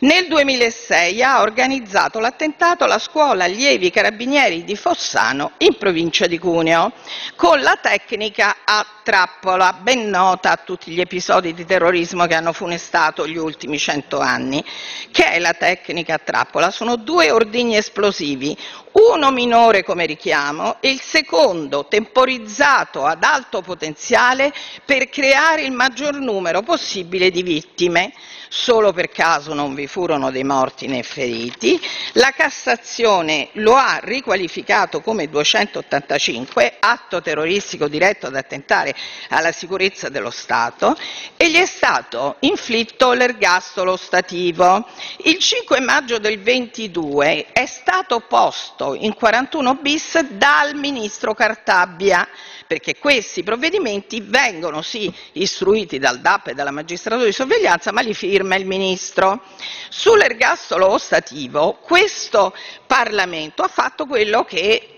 Nel 2006 ha organizzato l'attentato alla scuola allievi carabinieri di Fossano in provincia di Cuneo con la tecnica a trappola, ben nota a tutti gli episodi di terrorismo che hanno funestato gli ultimi cento anni. Che è la tecnica a trappola? Sono due ordigni esplosivi, uno minore come richiamo e il secondo temporizzato ad alto potenziale per creare il maggior numero possibile di vittime. Solo per caso non vi furono dei morti né feriti. La Cassazione lo ha riqualificato come 285, atto terroristico diretto ad attentare alla sicurezza dello Stato, e gli è stato inflitto l'ergastolo stativo. Il 5 maggio del 22 è stato posto in 41 bis dal ministro Cartabia perché questi provvedimenti vengono sì istruiti dal DAP e dalla magistratura di sorveglianza, ma li firma il ministro. Sull'ergastolo ostativo, questo Parlamento ha fatto quello che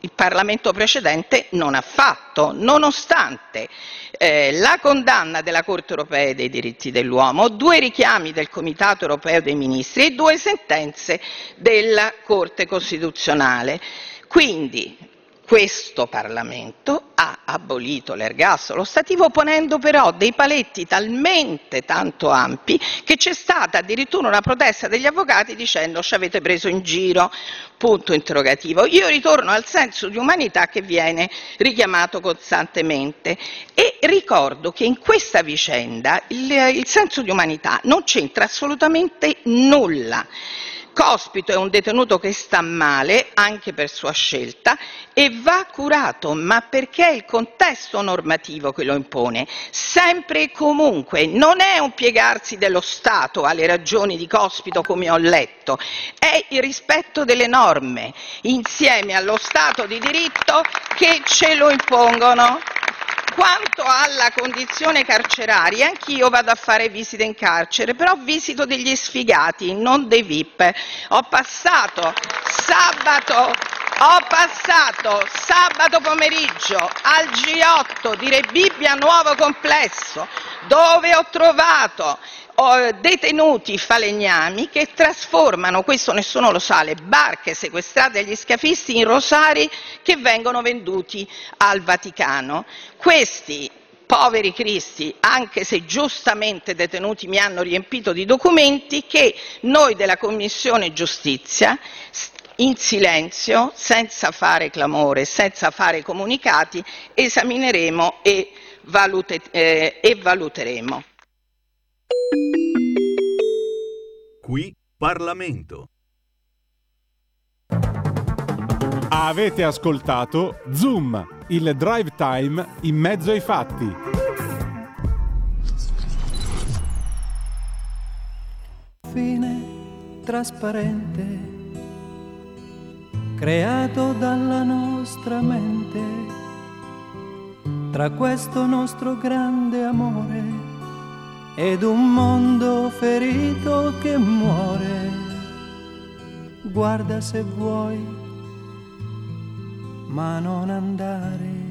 il Parlamento precedente non ha fatto, nonostante eh, la condanna della Corte europea dei diritti dell'uomo, due richiami del Comitato europeo dei ministri e due sentenze della Corte costituzionale. Quindi questo Parlamento ha abolito l'ergastolo stativo ponendo però dei paletti talmente tanto ampi che c'è stata addirittura una protesta degli avvocati dicendo ci avete preso in giro, punto interrogativo. Io ritorno al senso di umanità che viene richiamato costantemente e ricordo che in questa vicenda il, il senso di umanità non c'entra assolutamente nulla. Cospito è un detenuto che sta male, anche per sua scelta, e va curato, ma perché è il contesto normativo che lo impone, sempre e comunque. Non è un piegarsi dello Stato alle ragioni di Cospito, come ho letto, è il rispetto delle norme, insieme allo Stato di diritto che ce lo impongono. Quanto alla condizione carceraria, anch'io vado a fare visite in carcere, però visito degli sfigati, non dei VIP. Ho passato sabato, ho passato sabato pomeriggio al G8 di Rebibbia Nuovo Complesso, dove ho trovato detenuti falegnami che trasformano, questo nessuno lo sa, le barche sequestrate agli scafisti in rosari che vengono venduti al Vaticano. Questi poveri cristi, anche se giustamente detenuti mi hanno riempito di documenti che noi della Commissione Giustizia in silenzio, senza fare clamore, senza fare comunicati, esamineremo e, valute- eh, e valuteremo. Qui Parlamento. Avete ascoltato Zoom, il drive time in mezzo ai fatti. fine trasparente creato dalla nostra mente tra questo nostro grande amore ed un mondo ferito che muore. Guarda se vuoi ma non andare